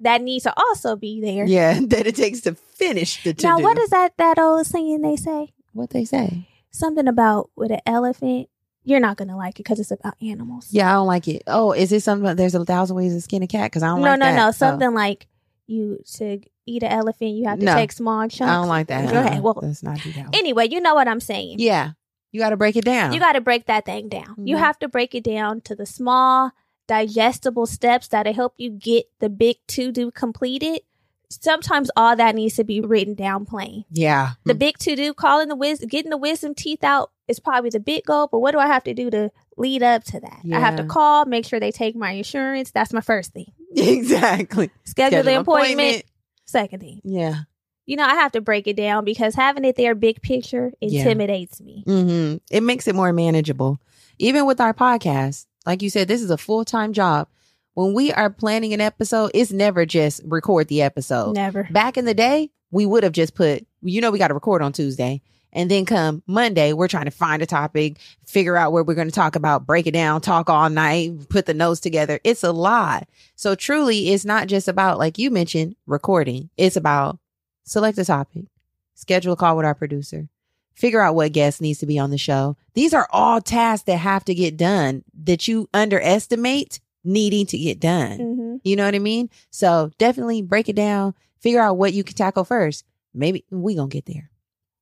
that need to also be there. Yeah, [laughs] that it takes to finish the to Now, what is that that old saying they say? what they say? Something about with an elephant. You're not gonna like it because it's about animals. Yeah, I don't like it. Oh, is it something? about There's a thousand ways to skin a cat because I don't no, like no, that. no. Oh, Something like you to eat an elephant, you have to No. take small chunks. I don't like that. Okay, Uh-uh. well, let's not do that. anyway, you know what I'm saying. yeah, you got to break it down. You got to break that thing down. You Mhm. have to break it down to the small, digestible steps that'll help you get the big to do completed. Sometimes all that needs to be written down plain. yeah, The big to do, calling the wisdom, getting the wisdom teeth out is probably the big goal. But what do I have to do to lead up to that? I have to call, make sure they take my insurance. That's my first thing. [laughs] exactly. Schedule, the an appointment. Second thing. Yeah. You know, I have to break it down because having it there big picture Yeah. intimidates me. hmm It makes it more manageable. Even with our podcast, like you said, this is a full time job. When we are planning an episode, it's never just record the episode. Never. Back in the day, we would have just put, you know, we got to record on Tuesday. And then come Monday, we're trying to find a topic, figure out where we're going to talk about, break it down, talk all night, put the notes together. It's a lot. So truly, it's not just about, like you mentioned, recording. It's about select a topic, schedule a call with our producer, figure out what guest needs to be on the show. These are all tasks that have to get done that you underestimate needing to get done. hmm You know what I mean? So definitely break it down, figure out what you can tackle first. maybe we gonna get there.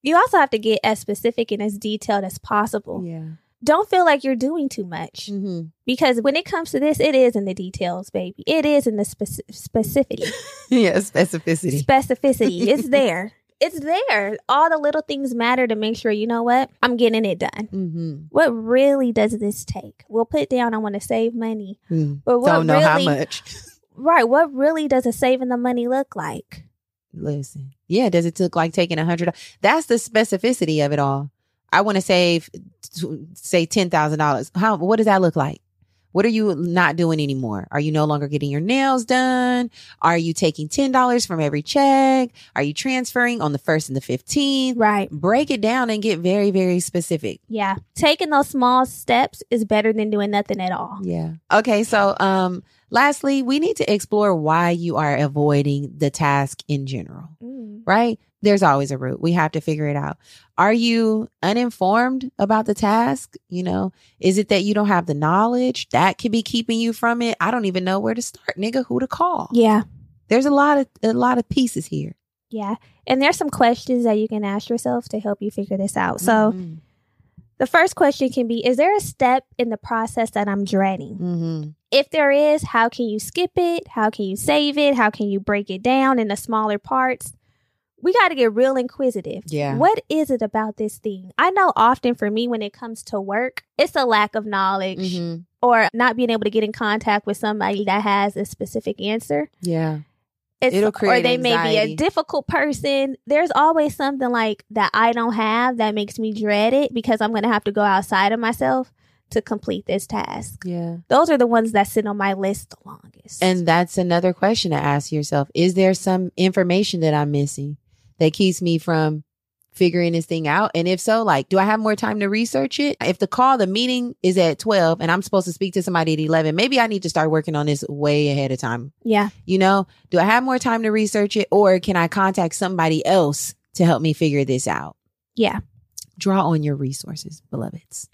You also have to get as specific and as detailed as possible. Yeah. Don't feel like you're doing too much Mm-hmm. because when it comes to this, it is in the details, baby. It is in the speci- specificity. [laughs] yeah, specificity. Specificity. it's there. [laughs] It's there. All the little things matter to make sure, you know what? I'm getting it done. mm-hmm. What really does this take? We'll put down, I want to save money. But what Don't know how much. [laughs] Right. What really does a saving the money look like? Listen. Yeah, does it look like taking a hundred? That's the specificity of it all. I want to save, say ten thousand dollars. How? What does that look like? What are you not doing anymore? Are you no longer getting your nails done? Are you taking ten dollars from every check? Are you transferring on the first and the fifteenth? Right. Break it down and get very, very specific. Yeah. Taking those small steps is better than doing nothing at all. Yeah. Okay. So, um, lastly, we need to explore why you are avoiding the task in general. Mm. right? There's always a route. We have to figure it out. Are you uninformed about the task? You know, is it that you don't have the knowledge that could be keeping you from it? I don't even know where to start, nigga, who to call. Yeah. There's a lot of a lot of pieces here. Yeah. And there's some questions that you can ask yourself to help you figure this out. So Mhm. the first question can be Is there a step in the process that I'm dreading? Mhm. If there is, how can you skip it? How can you save it? How can you break it down into smaller parts? We got to get real inquisitive. Yeah. What is it about this thing? I know often for me, when it comes to work, it's a lack of knowledge Mhm. or not being able to get in contact with somebody that has a specific answer. Yeah. It's, It'll create or they may be a difficult person. There's always something like that I don't have that makes me dread it because I'm going to have to go outside of myself to complete this task. Yeah. Those are the ones that sit on my list the longest. And that's another question to ask yourself. Is there some information that I'm missing that keeps me from figuring this thing out? And if so, like, do I have more time to research it? If the call, the meeting is at 12 and I'm supposed to speak to somebody at 11, maybe I need to start working on this way ahead of time. yeah, You know, do I have more time to research it or can I contact somebody else to help me figure this out? yeah. Draw on your resources, beloveds.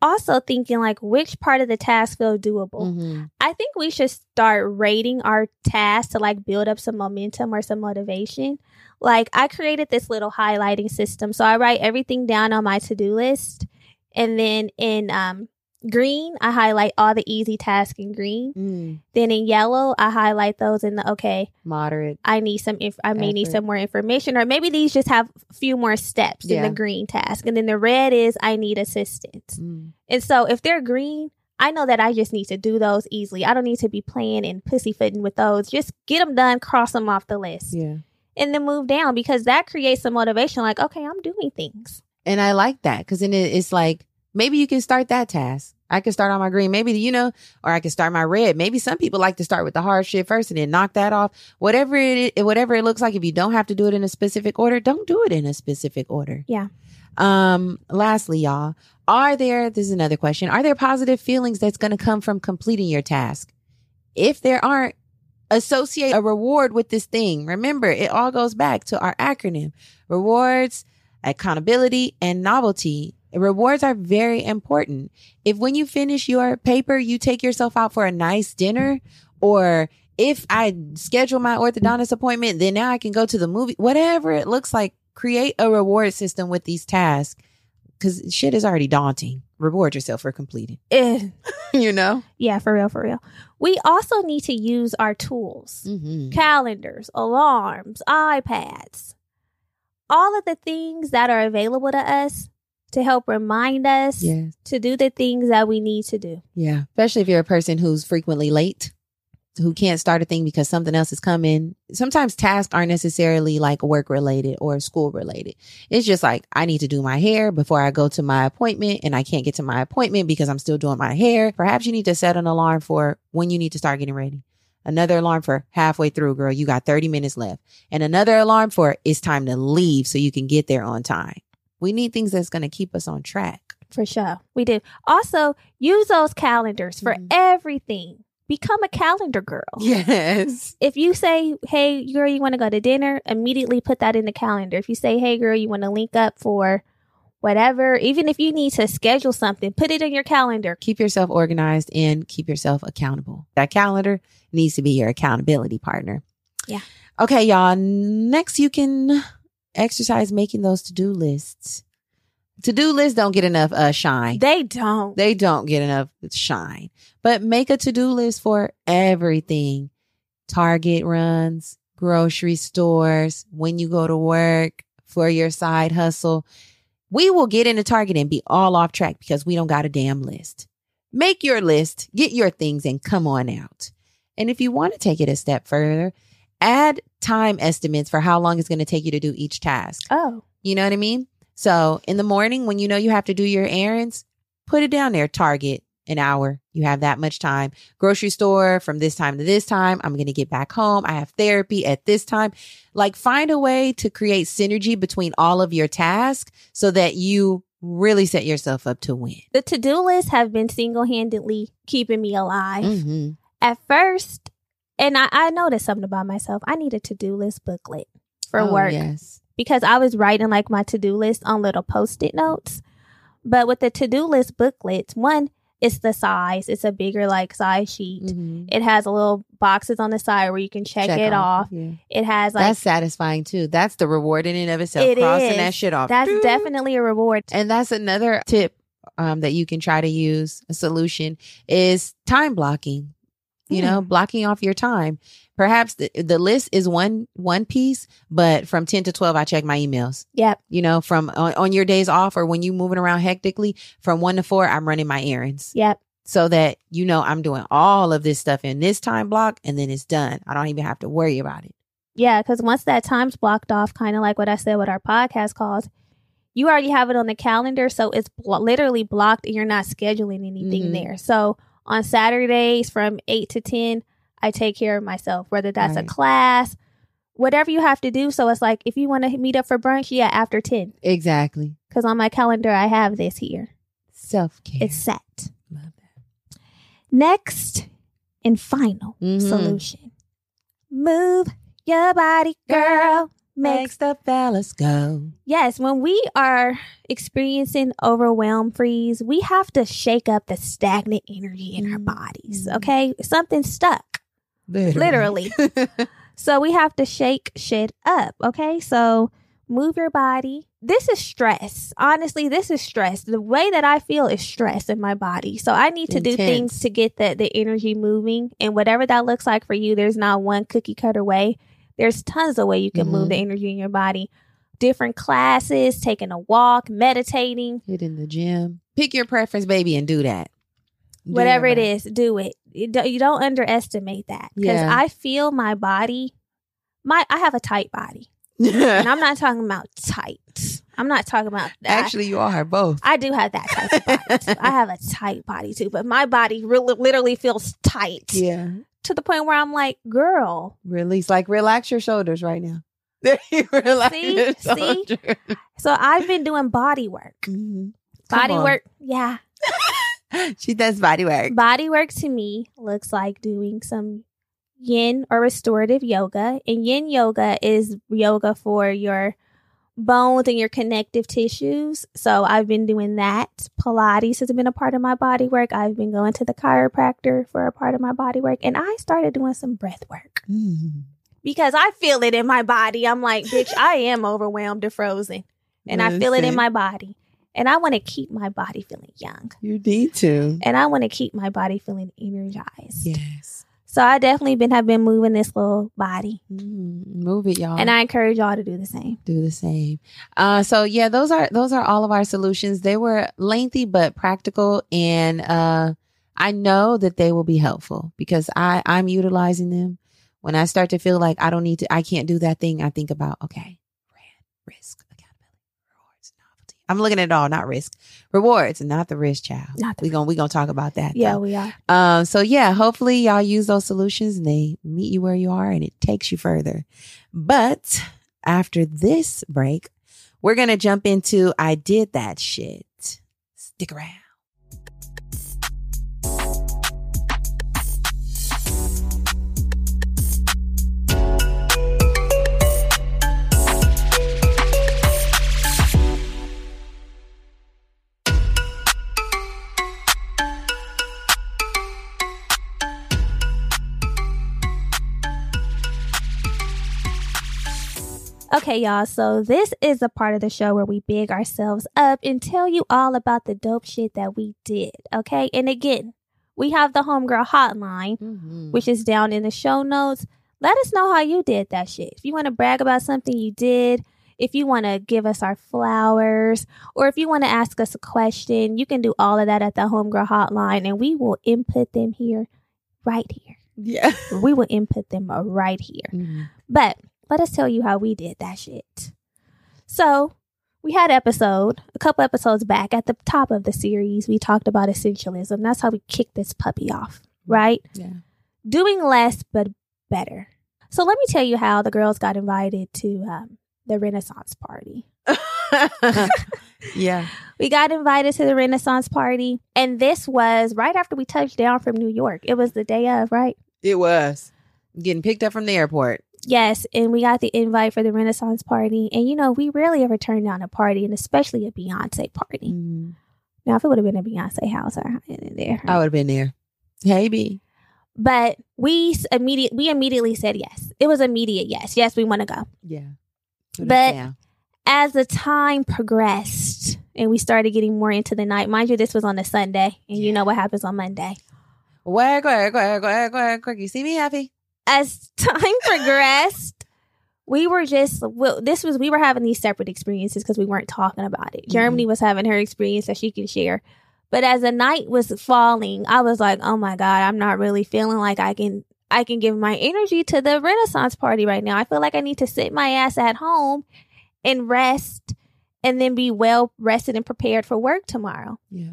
Also thinking like which part of the task feel doable. Mhm. I think we should start rating our tasks to like build up some momentum or some motivation. Like I created this little highlighting system. So I write everything down on my to-do list and then in um green I highlight all the easy tasks in green. Mm. Then in yellow I highlight those in the okay, Moderate. I need some inf- I may need some more information or maybe these just have a few more steps in the green task. And then the red is I need assistance. Mm. And so if they're green, I know that I just need to do those easily. I don't need to be playing and pussyfooting with those. Just get them done, cross them off the list, Yeah. and then move down because that creates some motivation. Like, okay, I'm doing things. And I like that because then it's like maybe you can start that task. I can start on my green, maybe you know, or I can start my red. Maybe some people like to start with the hard shit first and then knock that off. Whatever it is, whatever it looks like, if you don't have to do it in a specific order, don't do it in a specific order. Yeah. Um. Lastly, y'all, are there? This is another question. Are there positive feelings that's going to come from completing your task? If there aren't, associate a reward with this thing. Remember, it all goes back to our acronym: rewards, accountability, and novelty. Rewards are very important. If when you finish your paper, you take yourself out for a nice dinner, or if I schedule my orthodontist appointment, then now I can go to the movie, whatever it looks like, create a reward system with these tasks because shit is already daunting. Reward yourself for completing, Eh, [laughs] you know? yeah, for real, for real. We also need to use our tools Mm-hmm. calendars, alarms, iPads, all of the things that are available to us to help remind us Yes. to do the things that we need to do. Yeah. Especially if you're a person who's frequently late, who can't start a thing because something else is coming. Sometimes tasks aren't necessarily like work related or school related. It's just like, I need to do my hair before I go to my appointment and I can't get to my appointment because I'm still doing my hair. Perhaps you need to set an alarm for when you need to start getting ready. Another alarm for halfway through, girl. You got 30 minutes left. And another alarm for it's time to leave so you can get there on time. We need things that's going to keep us on track. For sure. We do. Also, use those calendars for Mhm. everything. Become a calendar girl. Yes. If you say, hey, girl, you want to go to dinner, immediately put that in the calendar. If you say, hey, girl, you want to link up for whatever, even if you need to schedule something, put it in your calendar. keep yourself organized and keep yourself accountable. That calendar needs to be your accountability partner. Yeah. Okay, y'all. Next, you can exercise making those to-do lists. To-do lists don't get enough uh shine. They don't. They don't get enough shine. But make a to-do list for everything. Target runs, grocery stores, when you go to work, for your side hustle. We will get into Target and be all off track because we don't got a damn list. Make your list, get your things, and come on out. And if you want to take it a step further, add time estimates for how long it's going to take you to do each task. oh, You know what I mean? So in the morning, when you know you have to do your errands, put it down there, Target, an hour. You have that much time. Grocery store from this time to this time. I'm going to get back home. I have therapy at this time. Like find a way to create synergy between all of your tasks so that you really set yourself up to win. the to do lists have been single handedly keeping me alive. Mm-hmm. At first, and I, I noticed something about myself. I need a to do list booklet for Oh, work Yes. because I was writing like my to do list on little post it notes. But with the to do list booklets, one, it's the size, it's a bigger like size sheet. Mhm. It has a little boxes on the side where you can check, it off. Yeah. It has like that's satisfying too. That's the reward in and of itself. It Crossing is. that shit off. that's Doo. definitely a reward. And that's another tip um, that you can try to use. A solution is time blocking. You know, blocking off your time. Perhaps the, the list is one one piece, but from ten to twelve, I check my emails. Yep. You know, from on, on your days off or when you moving around hectically, from one to four, I'm running my errands Yep. so that you know I'm doing all of this stuff in this time block, and then it's done. I don't even have to worry about it. Yeah, because once that time's blocked off, kind of like what I said with our podcast calls, you already have it on the calendar, so it's blo- literally blocked, and you're not scheduling anything Mhm. there. So on Saturdays from eight to ten, I take care of myself, whether that's Right. a class, whatever you have to do. So it's like if you want to meet up for brunch, yeah, after ten, Exactly. because on my calendar I have this here. Self care. It's set. Love that. Next and final Mhm. solution: move your body, girl. Makes the fellas go. Yes, when we are experiencing overwhelm freeze, we have to shake up the stagnant energy in our Mhm. bodies. Okay. Something's stuck, Literally. literally. [laughs] so we have to shake shit up. Okay. So move your body. This is stress. Honestly, this is stress. The way that I feel is stress in my body. So I need to do things to get the, the energy moving. And whatever that looks like for you, there's not one cookie cutter way. There's tons of way you can move Mhm. the energy in your body. Different classes, taking a walk, meditating, Hit in the gym. Pick your preference, baby, and do that. Do whatever it is, do it. You don't, you don't underestimate that because Yeah. I feel my body. My I have a tight body, and I'm not talking about tight. I'm not talking about [laughs] that. Actually, you all are both. I do have that type of body. too. I have a tight body too, but my body really literally feels tight yeah. To the point where I'm like, girl, Release. Like, relax your shoulders right now. [laughs] [laughs] Relax See? See? So I've been doing body work. Mhm. Body on. work, yeah. [laughs] she does body work. Body work to me looks like doing some yin or restorative yoga. And yin yoga is yoga for your bones and your connective tissues. So I've been doing that. Pilates has been a part of my body work. I've been going to the chiropractor for a part of my body work. And I started doing some breath work Mm. because I feel it in my body. I'm like, bitch, I am overwhelmed and frozen. And I feel it in my body. And I want to keep my body feeling young. You need to. And I want to keep my body feeling energized. Yes. So I definitely been have been moving this little body. Mm, move it, y'all. And I encourage y'all to do the same. do the same. Uh, so yeah, those are those are all of our solutions. They were lengthy but practical, and uh, I know that they will be helpful because I I'm utilizing them. When I start to feel like I don't need to, I can't do that thing. I think about okay, risk, accountability, rewards, novelty. I'm looking at it all, not risk, rewards, not the risk, child. Not the we gonna we gonna talk about that. Yeah, though. we are. Um, so yeah, hopefully y'all use those solutions and they meet you where you are and it takes you further. But after this break, we're gonna jump into I did that shit. Stick around. Okay, y'all. So this is a part of the show where we big ourselves up and tell you all about the dope shit that we did. Okay. And again, we have the homegirl hotline, Mhm. which is down in the show notes. Let us know how you did that shit. If you want to brag about something you did, if you want to give us our flowers, or if you want to ask us a question, you can do all of that at the homegirl hotline and we will input them here, right here. yeah. We will input them right here. Mhm. But let us tell you how we did that shit. So we had episode a couple episodes back at the top of the series. We talked about essentialism. That's how we kicked this puppy off, right? Yeah. Doing less but better. So let me tell you how the girls got invited to um, the Renaissance party. [laughs] yeah. [laughs] We got invited to the Renaissance party, and this was right after we touched down from New York. It was the day of, right? It was getting picked up from the airport. Yes, and we got the invite for the Renaissance party. And you know, we rarely ever turn down a party, and especially a Beyonce party. Mhm. Now, if it would have been a Beyonce house, I would have in there. I would have been there. Hey, B. But we immediate we immediately said yes. It was immediate yes. Yes, we want to go. Yeah. Put But-. As the time progressed and we started getting more into the night, mind you, this was on a Sunday, and you know what happens on Monday. Wag, wag, wag, wag, wag, wag. You see me happy? As time progressed, we were just well, this was we were having these separate experiences because we weren't talking about it. Mhm. Germany was having her experience that she can share. But as the night was falling, I was like, "Oh my god, I'm not really feeling like I can I can give my energy to the Renaissance party right now. I feel like I need to sit my ass at home and rest and then be well rested and prepared for work tomorrow." Yeah.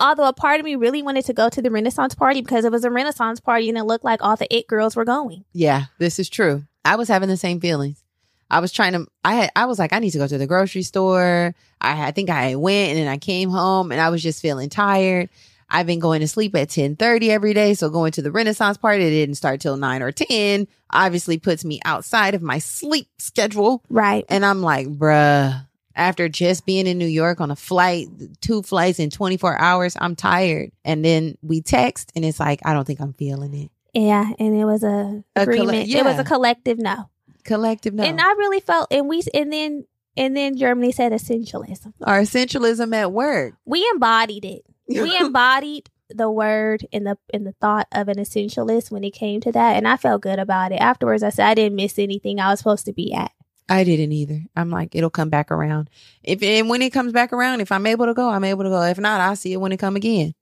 Although a part of me really wanted to go to the Renaissance party because it was a Renaissance party and it looked like all the it girls were going. Yeah, this is true. I was having the same feelings. I was trying to. I had. I was like, I need to go to the grocery store. I, I think I went and then I came home and I was just feeling tired. I've been going to sleep at ten thirty every day, so going to the Renaissance party that didn't start till nine or ten. Obviously, puts me outside of my sleep schedule, Right. and I'm like, bruh. After just being in New York on a flight, two flights in 24 hours, I'm tired. And then we text, and it's like, I don't think I'm feeling it. Yeah, and it was a, A agreement. It was a collective no. Collective no. And I really felt and we and then and then Germany said essentialism. Our essentialism at work. We embodied it. We [laughs] embodied the word and the and the thought of an essentialist when it came to that and I felt good about it. Afterwards I said I didn't miss anything I was supposed to be at. I didn't either. I'm like, it'll come back around. If and when it comes back around, if I'm able to go, I'm able to go. If not, I'll see it when it come again.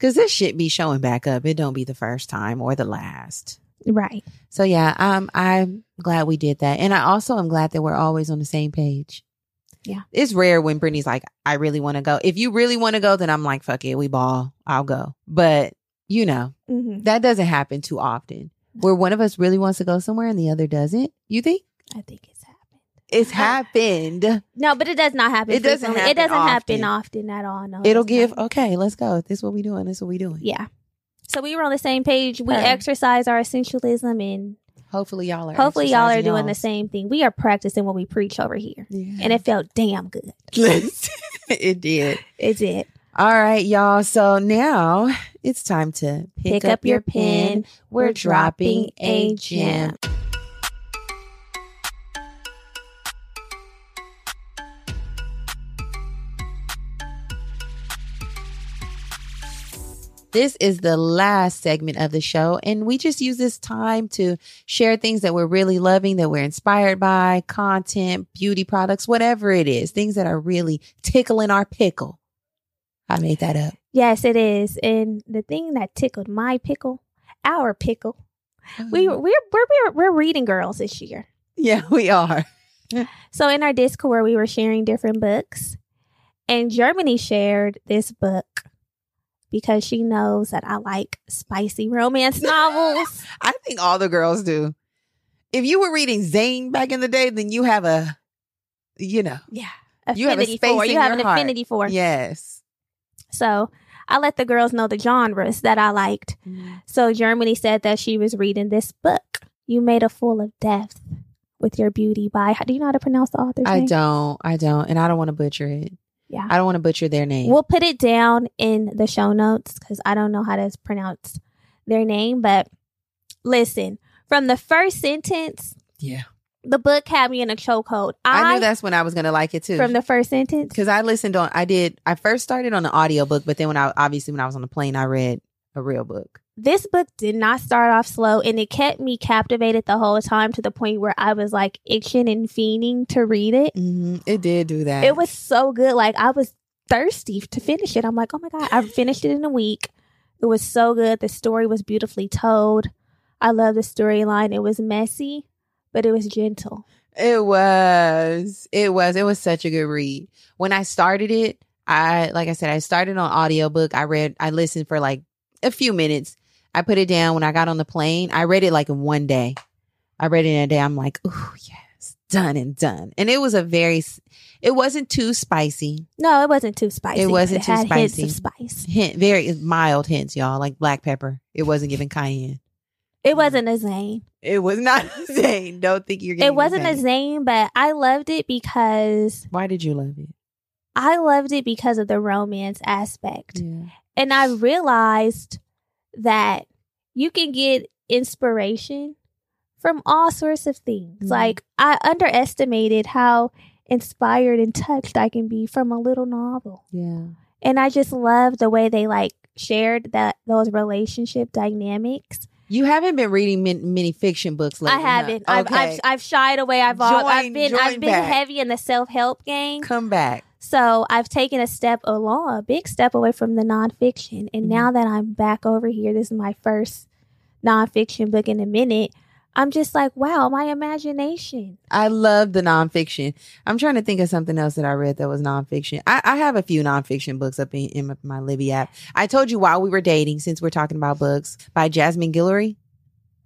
Cause this shit be showing back up. It don't be the first time or the last. Right. So yeah, um, I'm glad we did that, and I also am glad that we're always on the same page. Yeah. it's rare when Brittany's like, "I really want to go." If you really want to go, then I'm like, "Fuck it, we ball. I'll go." But you know, hmm that doesn't happen too often. Where one of us really wants to go somewhere and the other doesn't. You think I think it's. It's happened? No, but it does not happen. It doesn't frequently. It happen doesn't happen often. at all. No. it It'll give. not. Okay, let's go. This is what we doing. This is what we doing. Yeah. So we were on the same page. We Okay. exercise our essentialism and Hopefully y'all are. hopefully y'all are exercising doing the y'all's. same thing. We are practicing what we preach over here. Yeah. And it felt damn good. [laughs] it did. It did. All right, y'all. So now it's time to pick, Pick up your pen. We're dropping a gem. This is the last segment of the show, and we just use this time to share things that we're really loving, that we're inspired by, content, beauty products, whatever it is, things that are really tickling our pickle. I made that up. Yes, it is. And the thing that tickled my pickle, our pickle, we Mm-hmm. we're we're we're, we're reading girls this year. yeah, we are. [laughs] So in our Discord, we were sharing different books, and Germany shared this book because she knows that I like spicy romance novels. [laughs] I think all the girls do. If you were reading Zane back in the day, then you have a, you know, yeah, You have a space for. You have an heart. affinity for. yes. So I let the girls know the genres that I liked. Mm. So Germany said that she was reading this book. You made a fool of death with your beauty by. Do you know how to pronounce the author's I name? don't. I don't. And I don't want to butcher it. Yeah. I don't want to butcher their name. We'll put it down in the show notes because I don't know how to pronounce their name. But listen, from the first sentence, yeah. The book had me in a chokehold. I, knew that's when I was gonna like it too. from the first sentence. because I listened on. I did. I first started on the audiobook, but then when I obviously when I was on the plane, I read a real book. This book did not start off slow, and it kept me captivated the whole time to the point where I was like itching and fiending to read it. hmm It did do that. It was so good. Like I was thirsty to finish it. I'm like, oh my god, I finished it in a week. It was so good. The story was beautifully told. I love the storyline. It was messy, but it was gentle. It was. It was. It was such a good read. When I started it, I like I said, I started on audiobook. I read I listened for like a few minutes. I put it down when I got on the plane. I read it like in one day. I read it in a day. I'm like, oh yes, done and done. And it was a very it wasn't too spicy. No, it wasn't too spicy. It wasn't too had hints spicy. of spice. Hint very mild hints, y'all, like black pepper. It wasn't giving cayenne. It wasn't a Zane. It was not a Zane. Don't think you're getting It wasn't a a Zane, but I loved it because Why did you love it? I loved it because of the romance aspect. Yeah. And I realized that you can get inspiration from all sorts of things. Mhm. Like I underestimated how inspired and touched I can be from a little novel. Yeah. And I just love the way they like shared that those relationship dynamics. You haven't been reading min- many fiction books lately. I haven't. huh? I've, Okay. I've I've shied away. I've all, I've been I've been back. heavy in the self help game. Come back. So I've taken a step along, a big step away from the nonfiction. And Mhm. now that I'm back over here, this is my first nonfiction book in a minute. I'm just like, wow, my imagination. I love the nonfiction. I'm trying to think of something else that I read that was nonfiction. I, I have a few nonfiction books up in, in my, Libby app. I told you while we were dating, since we're talking about books, by Jasmine Guillory.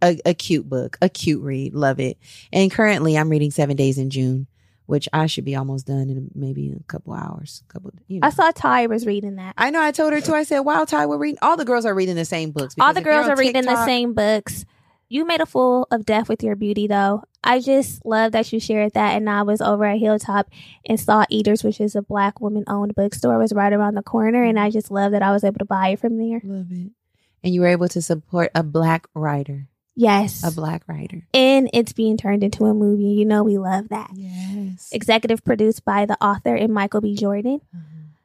A, a cute book, a cute read. Love it. And currently I'm reading Seven Days in June, which I should be almost done in maybe a couple hours. Couple, you know. I saw Ty was reading that. I know. I told her too. I said, "Wow, Ty, we're reading. All the girls are reading the same books. All the girls are reading the same books. You made a fool of death with your beauty, though. I just love that you shared that. And I was over at Hilltop and saw Eaters, which is a black woman owned bookstore, was right around the corner. And I just love that I was able to buy it from there. Love it. And you were able to support a black writer, Yes. a black writer. and it's being turned into a movie. You know, we love that. Yes. Executive produced by the author and Michael B. Jordan.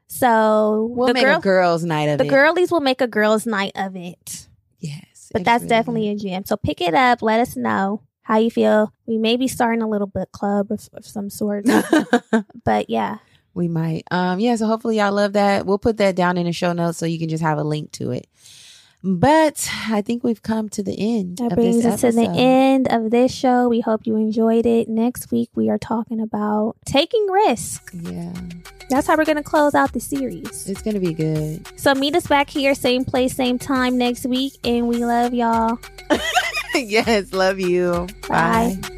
So We'll the make girl, a girls' night of the it. The girlies will make a girls' night of it. Yes. But that's really definitely a gem. So pick it up. Let us know how you feel. We may be starting a little book club of, of some sort. [laughs] but yeah, we might. Um. Yeah. So hopefully y'all love that. We'll put that down in the show notes so you can just have a link to it. But I think we've come to the end that of brings this us to the end of this show. We hope you enjoyed it. Next week, we are talking about taking risk. Yeah, That's how we're going to close out the series. it's gonna be good. So meet us back here, same place, same time next week. And we love y'all. [laughs] yes, love you. Bye. Bye.